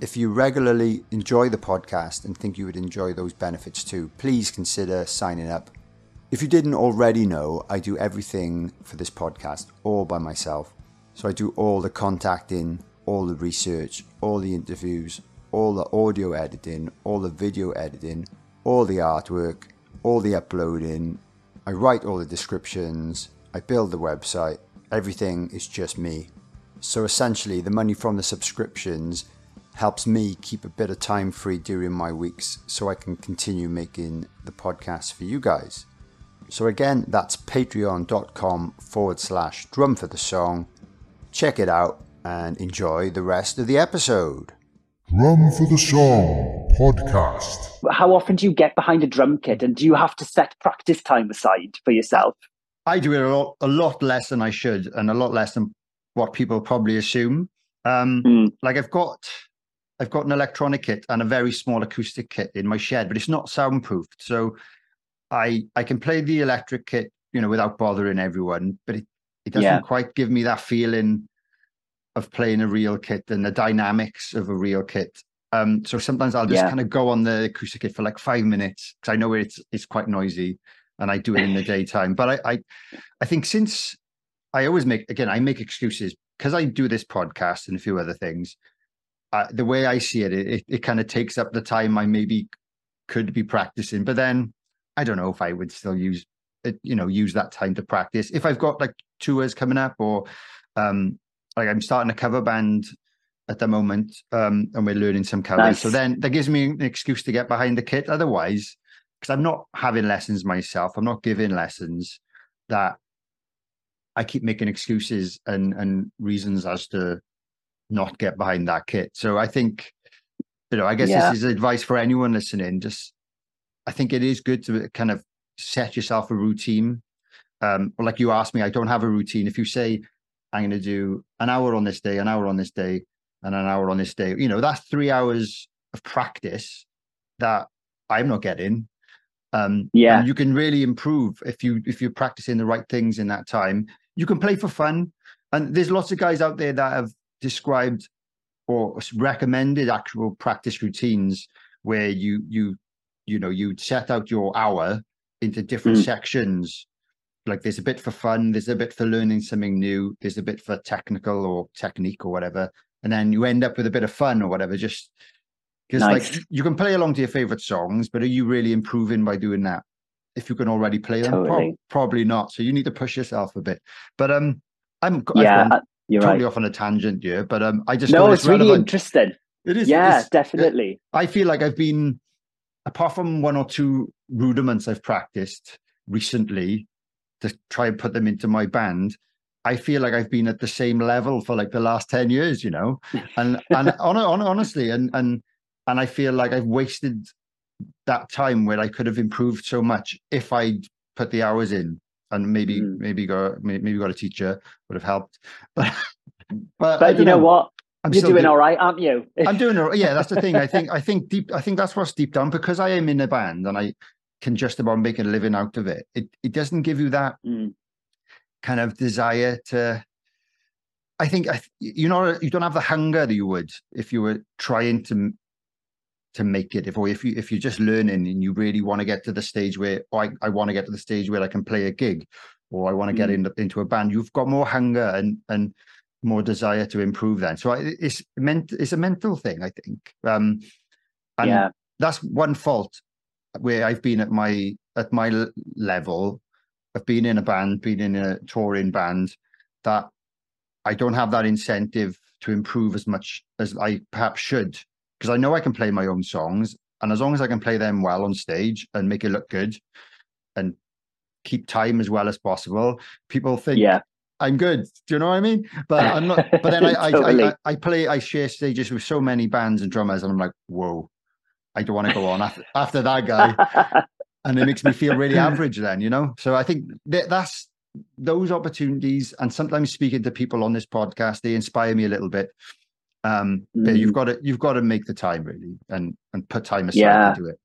If you regularly enjoy the podcast and think you would enjoy those benefits too, please consider signing up. If you didn't already know, I do everything for this podcast all by myself. So I do all the contacting, all the research, all the interviews, all the audio editing, all the video editing, all the artwork, all the uploading. I write all the descriptions, I build the website. Everything is just me. So essentially, the money from the subscriptions helps me keep a bit of time free during my weeks so I can continue making the podcast for you guys. So again, that's patreon.com forward slash drum for the song. Check it out and enjoy the rest of the episode. Drum for the Song podcast. How often do you get behind a drum kit and do you have to set practice time aside for yourself? I do it a lot, a lot less than I should and a lot less than what people probably assume. Um, mm. Like I've got, I've got an electronic kit and a very small acoustic kit in my shed, but it's not soundproofed. So I I can play the electric kit, you know, without bothering everyone, but it, it doesn't yeah. quite give me that feeling of playing a real kit and the dynamics of a real kit. Um, so sometimes I'll just yeah. kind of go on the acoustic kit for like five minutes because I know it's it's quite noisy and I do it in the daytime. But I, I I think since I always make again, I make excuses because I do this podcast and a few other things. Uh, the way I see it, it, it kind of takes up the time I maybe could be practicing. But then I don't know if I would still use it, you know, use that time to practice. If I've got like tours coming up or um like I'm starting a cover band at the moment, um, and we're learning some covers. Nice. So then that gives me an excuse to get behind the kit. Otherwise, because I'm not having lessons myself, I'm not giving lessons that I keep making excuses and and reasons as to not get behind that kit. So I think, you know, I guess yeah. this is advice for anyone listening. Just, I think it is good to kind of set yourself a routine. Um, like you asked me, I don't have a routine. If you say I'm going to do an hour on this day, an hour on this day, and an hour on this day, you know, that's three hours of practice that I'm not getting. Um, Yeah. and you can really improve if you if you're practicing the right things in that time. You can play for fun, and there's lots of guys out there that have described or recommended actual practice routines where you you you know you set out your hour into different Mm. sections like there's a bit for fun there's a bit for learning something new there's a bit for technical or technique or whatever and then you end up with a bit of fun or whatever just because Nice. like you can play along to your favorite songs but are you really improving by doing that if you can already play them Totally. probably not so you need to push yourself a bit but um i'm yeah, uh, you're totally right. off on a tangent here but um i just No, thought it's really interesting. it is Yeah, it's- definitely. I feel like I've been, apart from one or two rudiments I've practiced recently to try and put them into my band, I feel like I've been at the same level for like the last 10 years, you know? And and on, on, honestly, and and and I feel like I've wasted that time where I could have improved so much if I'd put the hours in and maybe Mm. maybe got maybe got a teacher would have helped. But but, But you don't know what? I'm You're doing do- all right, aren't you? I'm doing it. Yeah, that's the thing. I think I think deep. I think that's what's deep down because I am in a band and I can just about make a living out of it. It it doesn't give you that Mm, kind of desire to. I think I, you know you don't have the hunger that you would if you were trying to to make it. If or if you if you're just learning and you really want to get to the stage where oh, I I want to get to the stage where I can play a gig, or I want to get Mm. in, into a band. You've got more hunger and and more desire to improve. Then, so I, it's meant it's a mental thing. I think. Um, and yeah, that's one fault where I've been at my at my level of being in a band, being in a touring band, that I don't have that incentive to improve as much as I perhaps should because I know I can play my own songs, and as long as I can play them well on stage and make it look good, and keep time as well as possible, people think yeah. I'm good. Do you know what I mean? But I'm not. But then I I, Totally. I I play I share stages with so many bands and drummers, and I'm like, whoa, I don't want to go on after, after that guy, and it makes me feel really average. Then you know. So I think that that's those opportunities, and sometimes speaking to people on this podcast, they inspire me a little bit. Um, but you've Mm. got to you've got to make the time really, and and put time aside Yeah. to do it.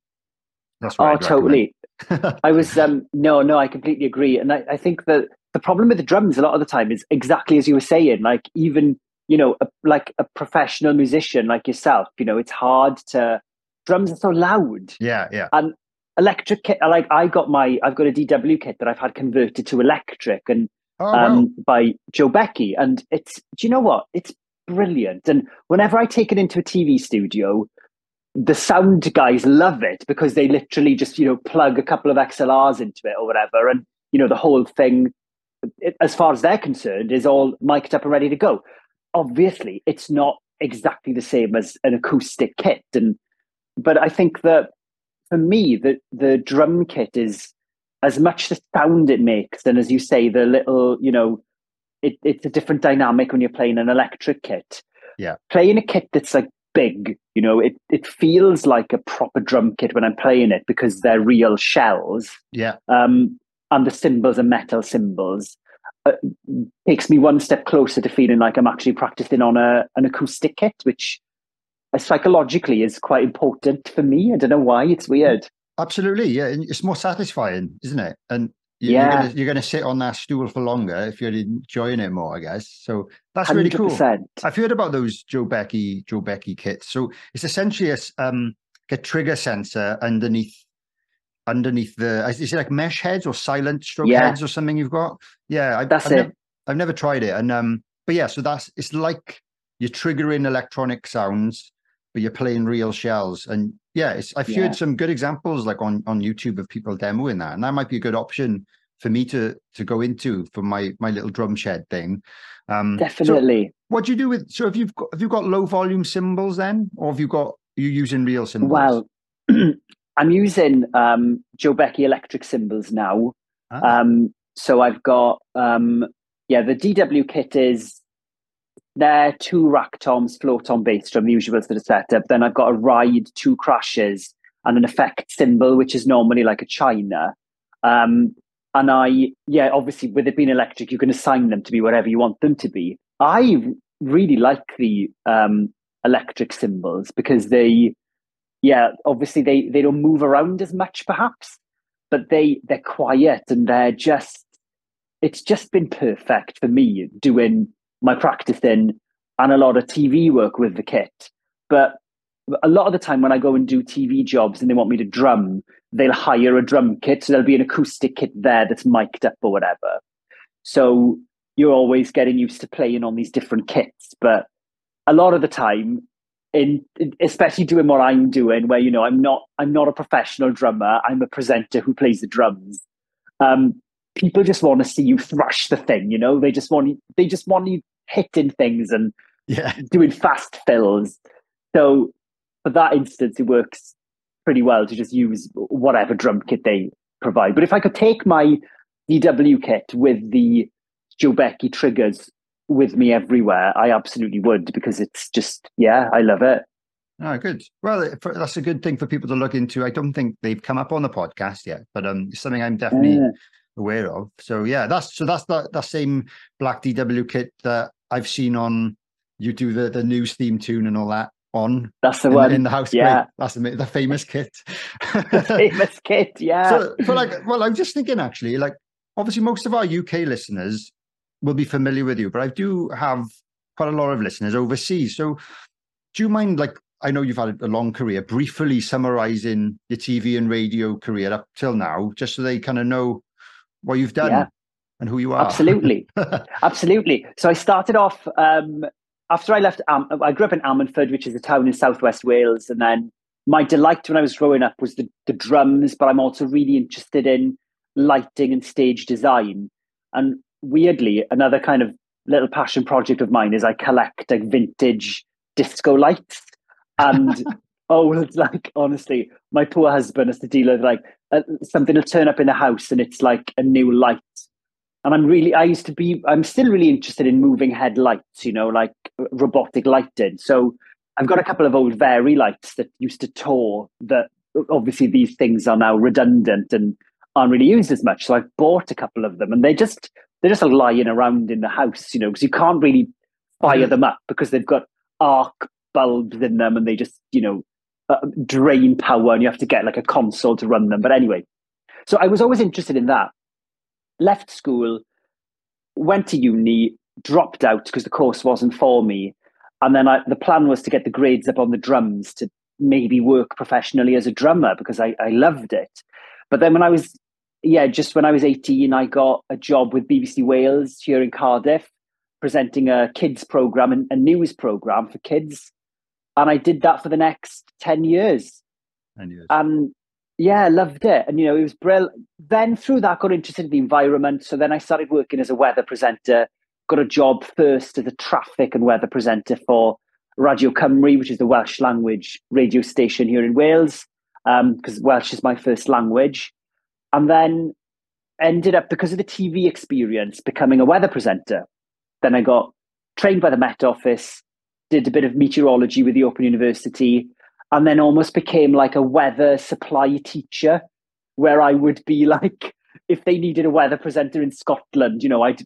That's what oh, I'd totally. I was um no, no, I completely agree. And I, I think that the problem with the drums a lot of the time is exactly as you were saying, like even, you know, a, like a professional musician like yourself, you know, it's hard to drums are so loud. yeah, yeah, And Electric kit like I got my I've got a DW kit that I've had converted to electric and oh, wow. um, by Jobeky. And it's, do you know what? It's brilliant. And whenever I take it into a TV studio, the sound guys love it because they literally just, you know, plug a couple of XLRs into it or whatever. And, you know, the whole thing, it, as far as they're concerned, is all mic'd up and ready to go. Obviously, it's not exactly the same as an acoustic kit. And, but I think that for me, the, the drum kit is, as much the sound it makes, and as you say, the little, you know, it, it's a different dynamic when you're playing an electric kit. Yeah. Playing a kit that's like big, you know, it, it feels like a proper drum kit when I'm playing it because they're real shells. yeah, Um, and the cymbals are metal cymbals. Uh, takes me one step closer to feeling like I'm actually practicing on a an acoustic kit, which uh, psychologically is quite important for me. I don't know why. It's weird. Absolutely, yeah. and It's more satisfying, isn't it? And you- Yeah. you're gonna you're gonna sit on that stool for longer if you're enjoying it more, I guess. So that's really cool. I've heard about those Jobeky Joe Becky kits. So it's essentially a, um, a trigger sensor underneath underneath the is it like mesh heads or silent stroke Yeah. heads or something you've got? Yeah, I, That's I've it. I've never tried it, and um, but yeah, so that's it's like you're triggering electronic sounds, but you're playing real shells, and yeah, it's I've Yeah. heard some good examples like on on YouTube of people demoing that, and that might be a good option for me to to go into for my my little drum shed thing. Um, so Definitely. what do you do with? So have you got have you got low volume cymbals then, or have you got are you using real cymbals? Well, I'm using um, Jobeky electric cymbals now. Ah, Um, so I've got um, yeah, the DW kit is there two rack toms, floor tom bass drum, the usual sort of setup. Then I've got a ride, two crashes, and an effect cymbal, which is normally like a china. Um, and I, yeah, obviously with it being electric, you can assign them to be whatever you want them to be. I really like the um, electric cymbals because they, yeah, obviously they they don't move around as much, perhaps. but they they're quiet and they're just it's just been perfect for me doing my practice practicing and a lot of TV work with the kit. But a lot of the time when I go and do TV jobs and they want me to drum, they'll hire a drum kit. So there'll be an acoustic kit there that's mic'd up or whatever. So you're always getting used to playing on these different kits. But a lot of the time, in especially doing what I'm doing, where you know I'm not I'm not a professional drummer, I'm a presenter who plays the drums. Um, people just want to see you thrash the thing, you know. They just want they just want you hitting things and yeah, doing fast fills. So for that instance, it works pretty well to just use whatever drum kit they provide. But if I could take my DW kit with the Jobeky triggers with me everywhere, I absolutely would because it's just, yeah, I love it. Oh, good. Well, for, that's a good thing for people to look into. I don't think they've come up on the podcast yet, but um, it's something I'm definitely yeah. Aware of. So yeah, that's so that's that that same black DW kit that I've seen on you do the the news theme tune and all that on. That's the in, one in the house. Yeah, Great. that's the, the famous kit. the famous kit. Yeah. So, but like, well, I'm just thinking actually, like, obviously, most of our UK listeners will be familiar with you, but I do have quite a lot of listeners overseas. So, do you mind, like, I know you've had a long career, briefly summarizing your TV and radio career up till now, just so they kind of know what you've done yeah. and who you are. Absolutely. Absolutely. So, I started off um, after I left. Um, I grew up in Ammanford, which is a town in southwest Wales. And then my delight when I was growing up was the, the drums, but I'm also really interested in lighting and stage design. And weirdly, another kind of little passion project of mine is I collect like vintage disco lights. And oh, it's like honestly, my poor husband has to deal with like uh, something will turn up in the house and it's like a new light. And I'm really, I used to be, I'm still really interested in moving headlights, you know, like robotic lighting. So I've got a couple of old Vari-Lites that used to tour that obviously these things are now redundant and aren't really used as much. So I've bought a couple of them and they just, they're just lying around in the house, you know, because you can't really fire mm. them up because they've got arc bulbs in them and they just, you know, uh, drain power and you have to get like a console to run them. But anyway, so I was always interested in that. Left school, went to uni, dropped out because the course wasn't for me. And then I, the plan was to get the grades up on the drums to maybe work professionally as a drummer because I, I loved it. But then when I was yeah, just when I was 18, I got a job with BBC Wales here in Cardiff, presenting a kids program, and a news program for kids. And I did that for the next 10 years. 10 years. And yeah, loved it. And, you know, it was brilliant. Then through that, got interested in the environment. So then I started working as a weather presenter, got a job first as a traffic and weather presenter for Radio Cymru, which is the Welsh language radio station here in Wales, because um, Welsh is my first language and then ended up because of the TV experience becoming a weather presenter. Then I got trained by the Met Office, did a bit of meteorology with the Open University, and then almost became like a weather supply teacher, where I would be like, if they needed a weather presenter in Scotland, you know, I'd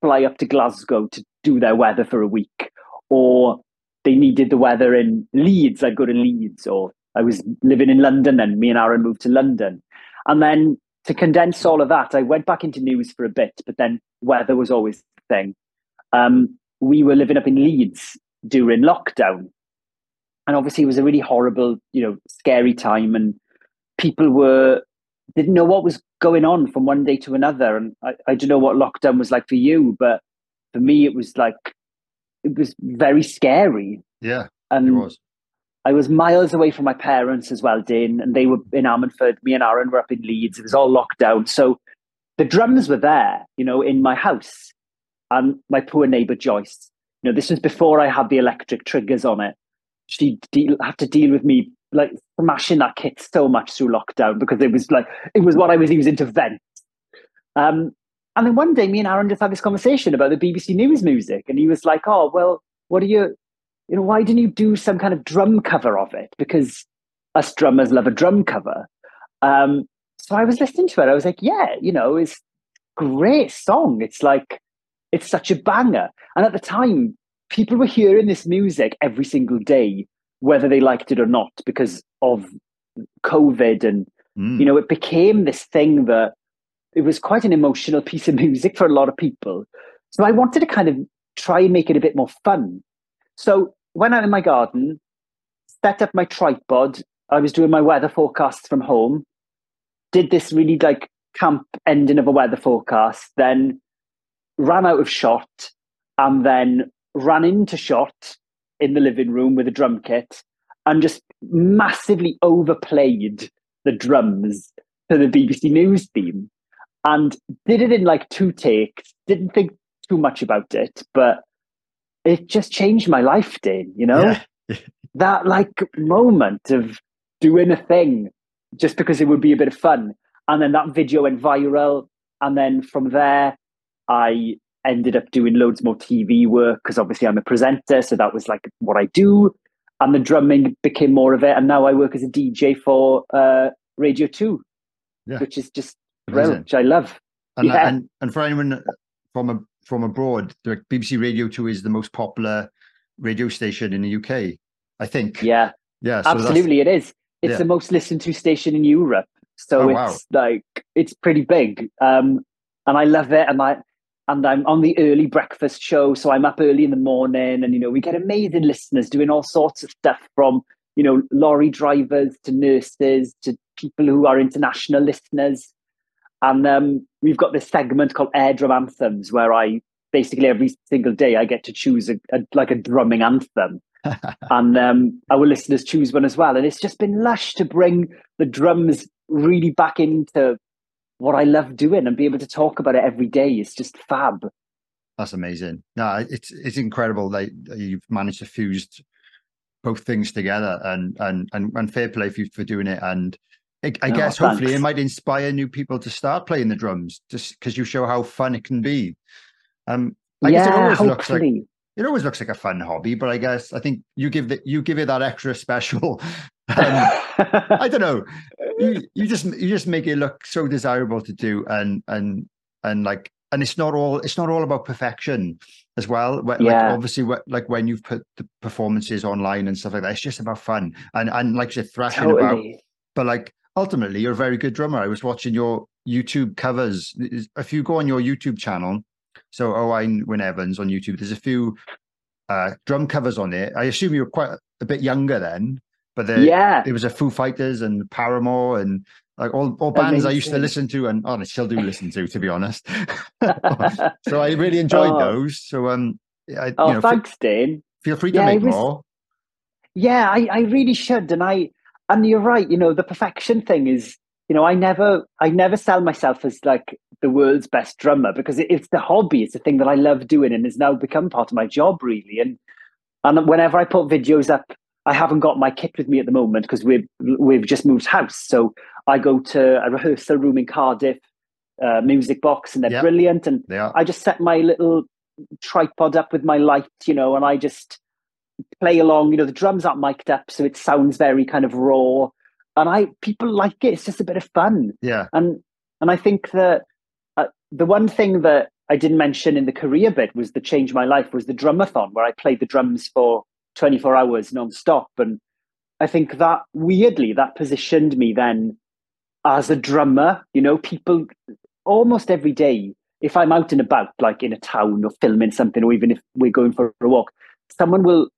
fly up to Glasgow to do their weather for a week, or they needed the weather in Leeds, I'd go to Leeds, or I was living in London and me and Aaron moved to London. And then to condense all of that, I went back into news for a bit, but then weather was always the thing. Um, we were living up in Leeds during lockdown. And obviously it was a really horrible, you know, scary time and people were didn't know what was going on from one day to another. And I, I don't know what lockdown was like for you, but for me it was like it was very scary. Yeah. And it was. I was miles away from my parents as well, Dane, and they were in Ammanford. Me and Aaron were up in Leeds. It was all locked down. So the drums were there, you know, in my house. And my poor neighbour Joyce, you know, this was before I had the electric triggers on it. She had to deal with me like smashing that kit so much through lockdown because it was like it was what I was using to vent. Um, and then one day, me and Aaron just had this conversation about the BBC News music, and he was like, "Oh, well, what are you? you know, why didn't you do some kind of drum cover of it? Because us drummers love a drum cover. Um, so I was listening to it. I was like, yeah, you know, it's great song. It's like, it's such a banger. And at the time, people were hearing this music every single day, whether they liked it or not, because of COVID and Mm. You know, it became this thing that it was quite an emotional piece of music for a lot of people. So I wanted to kind of try and make it a bit more fun. So when I'm in my garden, set up my tripod, I was doing my weather forecasts from home, did this really like camp ending of a weather forecast, then ran out of shot and then ran into shot in the living room with a drum kit and just massively overplayed the drums to the BBC News theme and did it in like two takes. Didn't think too much about it, but it just changed my life, Dane, you know? Yeah. that like moment of doing a thing just because it would be a bit of fun. And then that video went viral. And then from there, I ended up doing loads more TV work because obviously I'm a presenter. So that was like what I do. And the drumming became more of it. And now I work as a DJ for uh, Radio 2, Yeah. which is just brilliant, which I love. And, Yeah. and and for anyone from a, from abroad, the BBC Radio Two is the most popular radio station in the UK. I think. Yeah, Yeah. so absolutely. It is. It's Yeah. the most listened to station in Europe. So Oh, it's wow. like, it's pretty big. Um, and I love it. And I, and I'm on the early breakfast show. So I'm up early in the morning and, you know, we get amazing listeners doing all sorts of stuff from, you know, lorry drivers to nurses to people who are international listeners. And um, we've got this segment called Air Drum Anthems where I basically every single day I get to choose a, a like a drumming anthem. and um, our listeners choose one as well. And it's just been lush to bring the drums really back into what I love doing and be able to talk about it every day. is just fab. That's amazing. No, it's it's incredible that you've managed to fuse both things together, and and and, and fair play for you for doing it. And I, I Oh, guess hopefully it might inspire new people to start playing the drums, just because you show how fun it can be. Um, I guess it yeah, always looks like hopefully. It always looks like a fun hobby, but I guess I think you give it you give it that extra special. um, I don't know. You, you just you just make it look so desirable to do, and and and like and it's not all it's not all about perfection as well. Like Yeah. obviously, like when you've put the performances online and stuff like that, it's just about fun and and like you're thrashing about. But like ultimately, you're a very good drummer. I was watching your YouTube covers. If you go on your YouTube channel, so Owain Wyn Evans on YouTube, there's a few uh, drum covers on it. I assume you were quite a bit younger then, but there, Yeah. it was a Foo Fighters and Paramore and like all, all bands I used to listen to and oh, I still do listen to, to be honest. so I really enjoyed Oh. those. So um, I, oh, you know, thanks, Dane. feel free to Yeah, make was- more. Yeah, I, I really should. And I and you're right, you know, the perfection thing is, you know, I never I never sell myself as like the world's best drummer because it, it's the hobby, it's the thing that I love doing and has now become part of my job really. And and whenever I put videos up, I haven't got my kit with me at the moment because we've we've just moved house. So I go to a rehearsal room in Cardiff, uh, music box, and they're Yeah. brilliant. And They. I just set my little tripod up with my light, you know, and I just play along. You know, the drums aren't mic'd up, so it sounds very kind of raw. And I people like it. It's just a bit of fun. yeah. And and I think that the one thing that I didn't mention in the career bit was the change my life was the drumathon where I played the drums for 24 hours non-stop. And I think that weirdly that positioned me then as a drummer. You know, people almost every day, if I'm out and about, like in a town or filming something, or even if we're going for a walk, someone will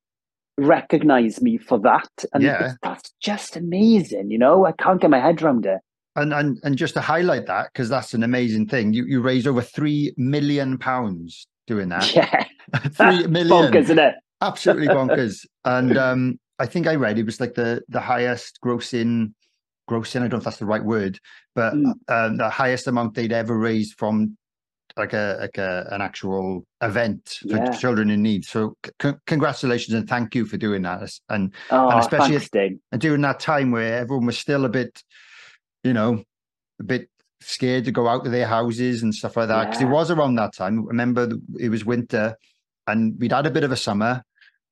recognize me for that. And Yeah. that's just amazing, you know? I can't get my head around it. And and and just to highlight that, because that's an amazing thing, you you raised over three million pounds doing that. Yeah. Three million. Bonkers, isn't it? absolutely bonkers. And um, I think I read it was like the the highest grossing, grossing. I don't know if that's the right word, but Mm. um, the highest amount they'd ever raised from like a like a an actual event for Yeah. children in need. So c- congratulations and thank you for doing that. And Oh, especially thanks, Dane. and during that time where everyone was still a bit, you know, a bit scared to go out to their houses and stuff like that. Because it was around that time. Remember, it was winter, and we'd had a bit of a summer,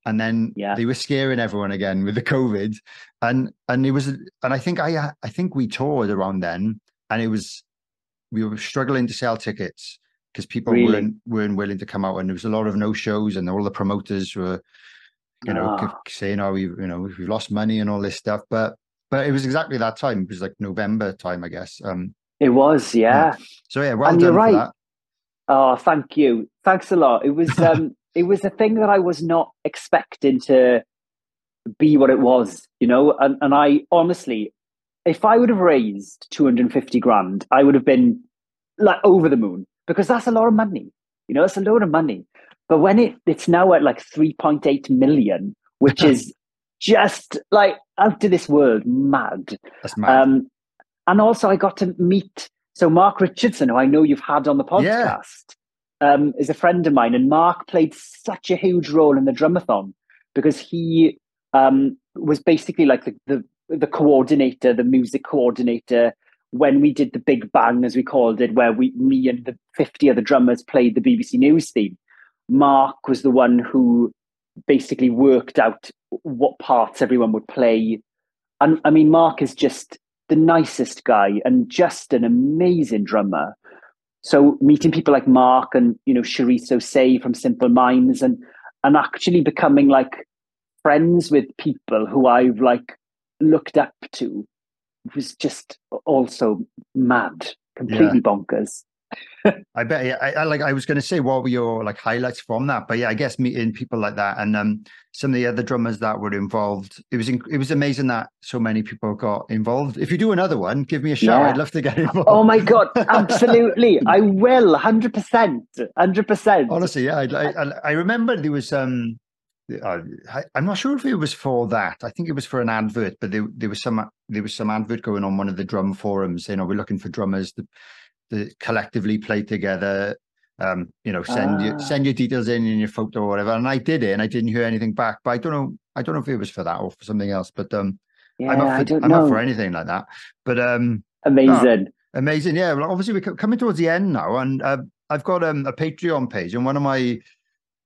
and then Yeah. they were scaring everyone again with the COVID, and and it was, and I think I I think we toured around then, and it was we were struggling to sell tickets because people Really? weren't weren't willing to come out, and there was a lot of no shows, and all the promoters were you know, ah. c- saying, "Oh, we, you know, we've lost money and all this stuff." But but it was exactly that time. It was like November time, I guess. Um, It was, yeah. so yeah, well And done you're for right. that. Oh, thank you. Thanks a lot. It was um it was a thing that I was not expecting to be what it was, you know, and, and I honestly, if I would have raised 250 grand, I would have been like over the moon because that's a lot of money. You know, it's a load of money. But when it it's now at like 3.8 million, which is just like out of this world mad. That's mad. Um, and also, I got to meet so Mark Richardson, who I know you've had on the Yeah. podcast, um, is a friend of mine, and Mark played such a huge role in the drumathon because he um, was basically like the, the the coordinator, the music coordinator when we did the Big Bang, as we called it, where we, me and the fifty other drummers played the BBC News theme. Mark was the one who basically worked out what parts everyone would play. And I mean, Mark is just the nicest guy and just an amazing drummer. So meeting people like Mark and you know Cherisse Osei from Simple Minds and and actually becoming like friends with people who I've like looked up to was just also mad, completely bonkers. I bet. Yeah, I, I like. I was going to say what were your like highlights from that, but yeah, I guess meeting people like that and um some of the other drummers that were involved. It was it was amazing that so many people got involved. If you do another one, give me a shout. Yeah. I'd love to get involved. Oh my god, absolutely! I will, hundred percent, hundred percent. Honestly, yeah, I, I, I remember there was um, uh, I, I'm not sure if it was for that. I think it was for an advert, but there there was some there was some advert going on one of the drum forums. You know, we're looking for drummers to, collectively play together. Um, you know, send Ah. your send your details in and your photo or whatever. And I did it, and I didn't hear anything back. But I don't know. I don't know if it was for that or for something else. But um, Yeah, I'm up I for I'm know. up for anything like that. But um, Amazing. Amazing, yeah. Well, obviously we're coming towards the end now, and uh, I've got um, a Patreon page, and one of my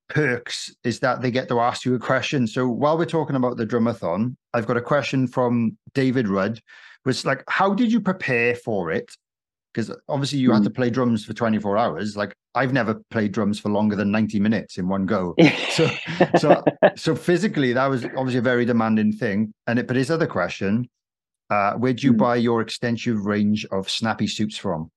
perks is that they get to ask you a question. So while we're talking about the drumathon, I've got a question from David Rudd, which like, how did you prepare for it? Because obviously you had to play drums for 24 hours. Like I've never played drums for longer than 90 minutes in one go. So, so, so physically, that was obviously a very demanding thing. And it, but his other question, uh, where'd you Hmm. buy your extensive range of snappy suits from?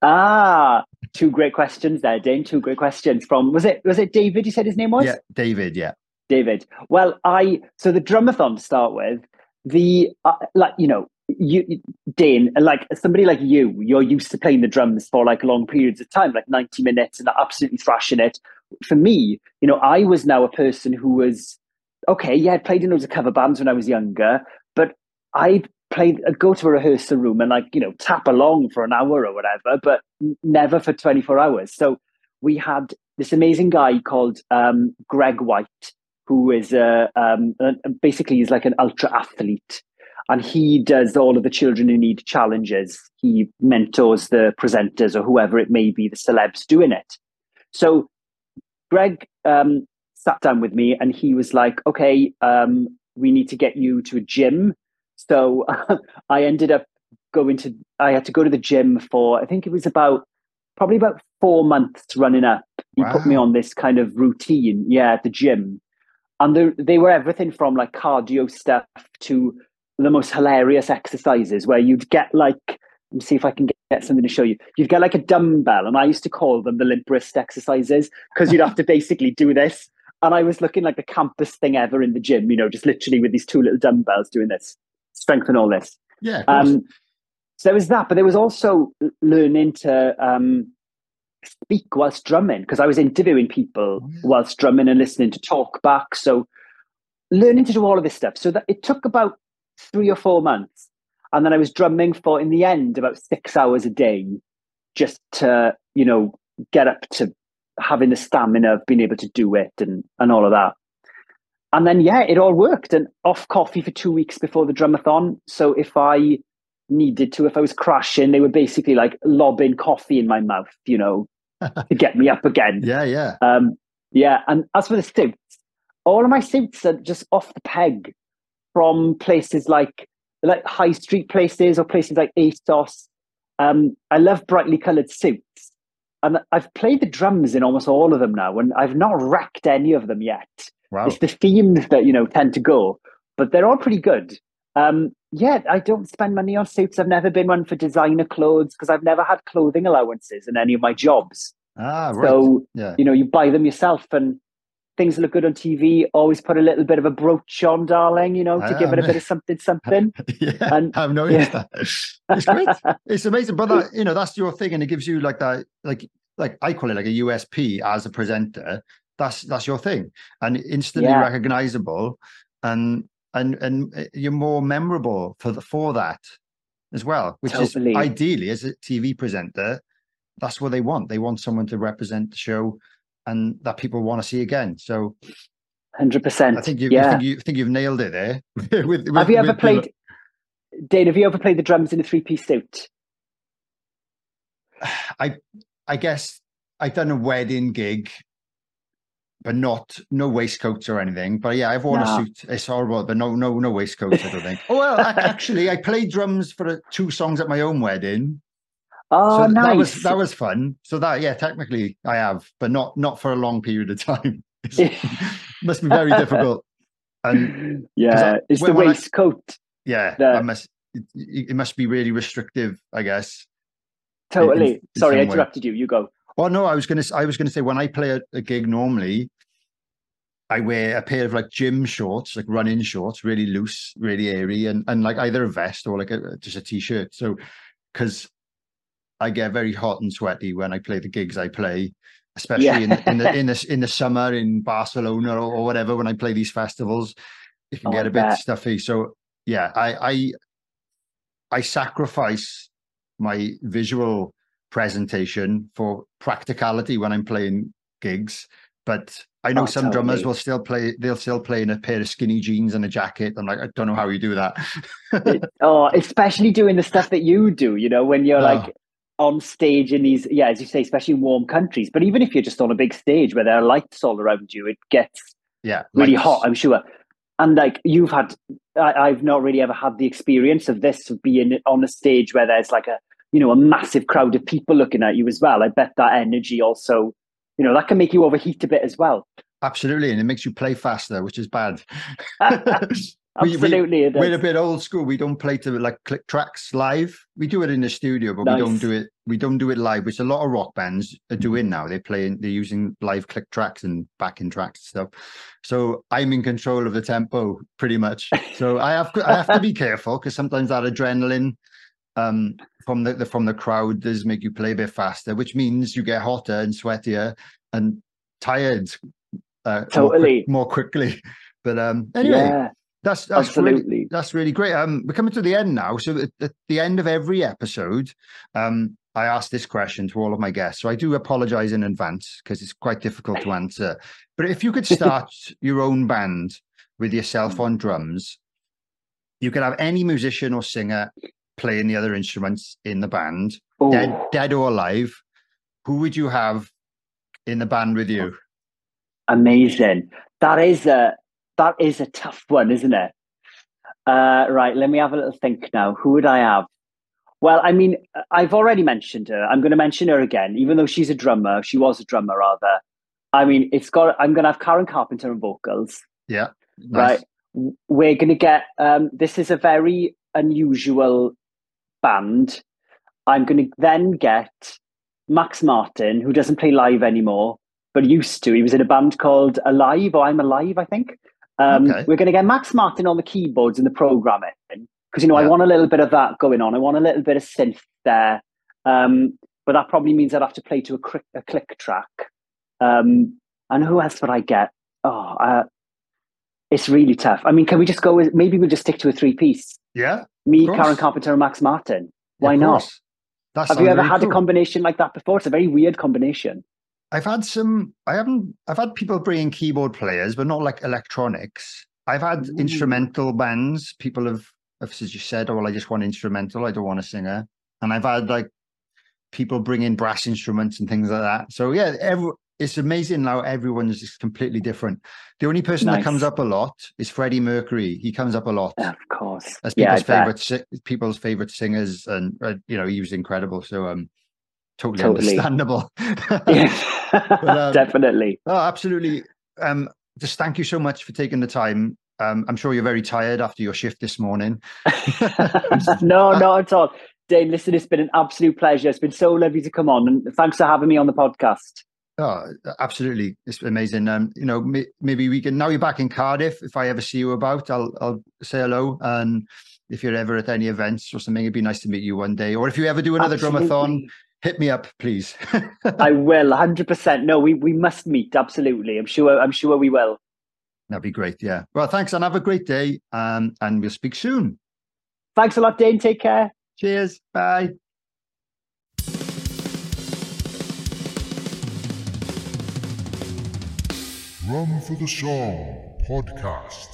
ah, two great questions there, Dane. Two great questions from was it was it David? You said his name was Yeah, David. Yeah, David. Well, I so the drumathon to start with the uh, like you know you Dane like somebody like you you're used to playing the drums for like long periods of time like 90 minutes and absolutely thrashing it. For me you know I was now a person who was okay yeah I'd played in loads of cover bands when I was younger but I'd played I'd go to a rehearsal room and like you know tap along for an hour or whatever but never for 24 hours. So we had this amazing guy called um, Greg White who is um, basically he's like an ultra athlete and he does all of the Children in Need challenges. He mentors the presenters or whoever it may be the celebs doing it. So greg um, sat down with me and he was like okay um, we need to get you to a gym. So i ended up going to i had to go to the gym for i think it was about probably about four months running up. He put me on this kind of routine yeah at the gym. And they, they were everything from like cardio stuff to the most hilarious exercises where you'd get like let me see if I can get, something to show you. You'd get like a dumbbell, and I used to call them the limp wrist exercises because you'd have to basically do this. And I was looking like the campus thing ever in the gym, you know, just literally with these two little dumbbells doing this, strength and all this. yeah. Um, so there was that, but there was also learning to um, speak whilst drumming because I was interviewing people Oh, yeah. whilst drumming and listening to talk back. So learning to do all of this stuff. So that it took about three or four months, and then I was drumming for in the end about six hours a day, just to you know get up to having the stamina of being able to do it and and all of that. And then yeah, it all worked. And off coffee for two weeks before the drumathon. So if I needed to, if I was crashing, they were basically like lobbing coffee in my mouth, you know, to get me up again. yeah, yeah. Um, yeah, and as for the suits, all of my suits are just off the peg from places like like high street places or places like ASOS. Um, I love brightly coloured suits, and I've played the drums in almost all of them now, and I've not wrecked any of them yet. Wow. It's the themes that you know tend to go, but they're all pretty good. Um, yeah, I don't spend money on suits. I've never been one for designer clothes because I've never had clothing allowances in any of my jobs. Ah, right. So yeah. you know, you buy them yourself, and things look good on TV. Always put a little bit of a brooch on, darling. You know, to Ah, give it a bit of something, something. yeah, And- I've noticed yeah. that. It's great. it's amazing, but that, you know that's your thing, and it gives you like that, like like I call it like a USP as a presenter. That's that's your thing, and instantly Yeah. recognizable, and and and uh, you're more memorable for the, for that as well. Which Totally. is ideally as a TV presenter, that's what they want. They want someone to represent the show, and that people want to see again. So Hundred percent. I think you, yeah. you think you think you've nailed it there. with, with, have you ever the- played, Dane? Have you ever played the drums in a three-piece suit? I I guess I've done a wedding gig, but not no waistcoats or anything. But yeah, I've worn No. a suit. It's horrible, but no no no waistcoats. I don't think. Oh well, ac- actually, I played drums for two songs at my own wedding. Oh, so nice. that was that was fun. So that yeah, technically I have, but not not for a long period of time. It's- must be very difficult. And yeah, it's the when- I- waistcoat. yeah, The- I must. It, it must be really restrictive, I guess. Totally. in Sorry, I some way. interrupted you. You go. Oh no, I was gonna. I was gonna say when I play a, a gig normally, I wear a pair of like gym shorts, like running shorts, really loose, really airy, and and like either a vest or like a just a t-shirt. So, because I get very hot and sweaty when I play the gigs I play, especially in, in the in the in the summer in Barcelona or, or whatever. When I play these festivals, it can Oh, get a bit stuffy. So yeah, I I I sacrifice my visual presentation for practicality when I'm playing gigs. But I know Oh, some drummers will still play. They'll still play in a pair of skinny jeans and a jacket. I'm like, I don't know how you do that. Oh, especially doing the stuff that you do. You know, when you're Oh. like on stage in these, yeah, as you say, especially in warm countries. But even if you're just on a big stage where there are lights all around you, it gets yeah, really lights. hot. I'm sure. And like you've had, I, I've not really ever had the experience of this of being on a stage where there's like a, you know, a massive crowd of people looking at you as well. I bet that energy also, you know, that can make you overheat a bit as well. Absolutely, and it makes you play faster, which is bad. We- we- Absolutely, it We're a bit old school. We don't play to like click tracks live. We do it in the studio, but we don't do it. We don't do it live, which a lot of rock bands are doing now. They're playing. They're using live click tracks and backing tracks and stuff. So I'm in control of the tempo pretty much. So I have I have to be careful because sometimes that adrenaline um, from the, the from the crowd does make you play a bit faster, which means you get hotter and sweatier and tired uh, more, quick- Totally. more quickly. But um, anyway, yeah, that's that's really, absolutely. that's really great. Um, we're coming to the end now. So at, at the end of every episode, um, I ask this question to all of my guests. So I do apologize in advance because it's quite difficult to answer. But if you could start your own band with yourself on drums, you could have any musician or singer playing the other instruments in the band, Oh, dead, dead or alive. Who would you have in the band with you? amazing. That is a that is a tough one, isn't it? Uh, right, let me have a little think now. Who would I have? Well, I mean, I've already mentioned her. I'm going to mention her again, even though she's a drummer. She was a drummer, rather. I mean, it's got. I'm going to have Karen Carpenter on vocals. Yeah, Right. We're going to get. Um, this is a very unusual band. I'm going to then get Max Martin, who doesn't play live anymore, but used to. He was in a band called Alive, or I'm Alive, I think. Um, Okay. We're going to get Max Martin on the keyboards and the programming because you know I want a little bit of that going on. I want a little bit of synth there, um, but that probably means I'd have to play to a, click, a click track. Um, and who else would I get? Oh, uh, it's really tough. I mean, can we just go with maybe we'll just stick to a three piece? Yeah. Me. Karen Carpenter, and Max Martin. Why not? That Have you ever really had cool. a combination like that before? It's a very weird combination. I've had some. I haven't. I've had people bringing keyboard players, but not like electronics. I've had Ooh. instrumental bands. People have, have as you said, "Oh, well, I just want instrumental. I don't want a singer." And I've had like people bring in brass instruments and things like that. So yeah, every, it's amazing now. Everyone's just completely different. The only person that comes up a lot is Freddie Mercury. He comes up a lot Of course. as people's bet. favorite si- people's favorite singers, and uh, you know he was incredible. So um, totally, Totally. understandable. Yeah, um, definitely. Oh, absolutely. Um, just thank you so much for taking the time Um, I'm sure you're very tired after your shift this morning. no, not at all. Dane, listen, it's been an absolute pleasure. It's been so lovely to come on, and thanks for having me on the podcast. Oh, absolutely! It's amazing. Um, you know, maybe we can. Now you're back in Cardiff. If I ever see you about, I'll I'll say hello. And if you're ever at any events or something, it'd be nice to meet you one day. Or if you ever do another absolutely. drumathon, hit me up, please. I will, hundred percent. No, we we must meet. Absolutely, I'm sure. I'm sure we will. That'd be great. Yeah. Well, thanks, and have a great day. Um, and we'll speak soon. Thanks a lot, Dane. Take care. Cheers. Bye. Drum for the Song podcast.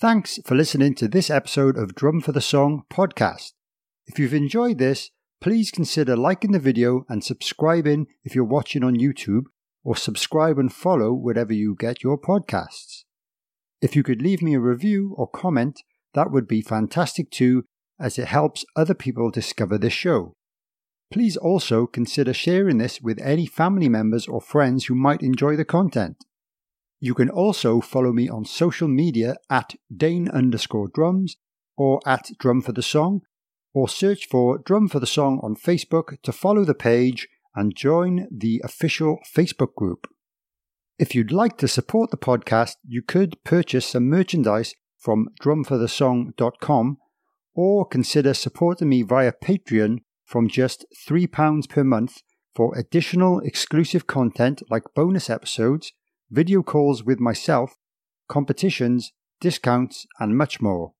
Thanks for listening to this episode of Drum for the Song podcast. If you've enjoyed this, please consider liking the video and subscribing if you're watching on YouTube, or subscribe and follow wherever you get your podcasts. If you could leave me a review or comment, that would be fantastic too, as it helps other people discover this show. Please also consider sharing this with any family members or friends who might enjoy the content. You can also follow me on social media at Dane underscore drums or at Drum for the Song, or search for Drum for the Song on Facebook to follow the page and join the official Facebook group. If you'd like to support the podcast, you could purchase some merchandise from drumforthesong.com or consider supporting me via Patreon from just £3 per month for additional exclusive content like bonus episodes, video calls with myself, competitions, discounts, and much more.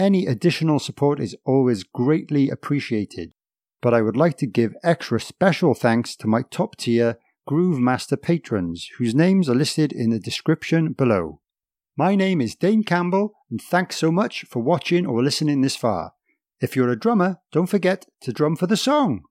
Any additional support is always greatly appreciated, but I would like to give extra special thanks to my top tier Groove Master patrons, whose names are listed in the description below. My name is Dane Campbell, and thanks so much for watching or listening this far. If you're a drummer, don't forget to drum for the song.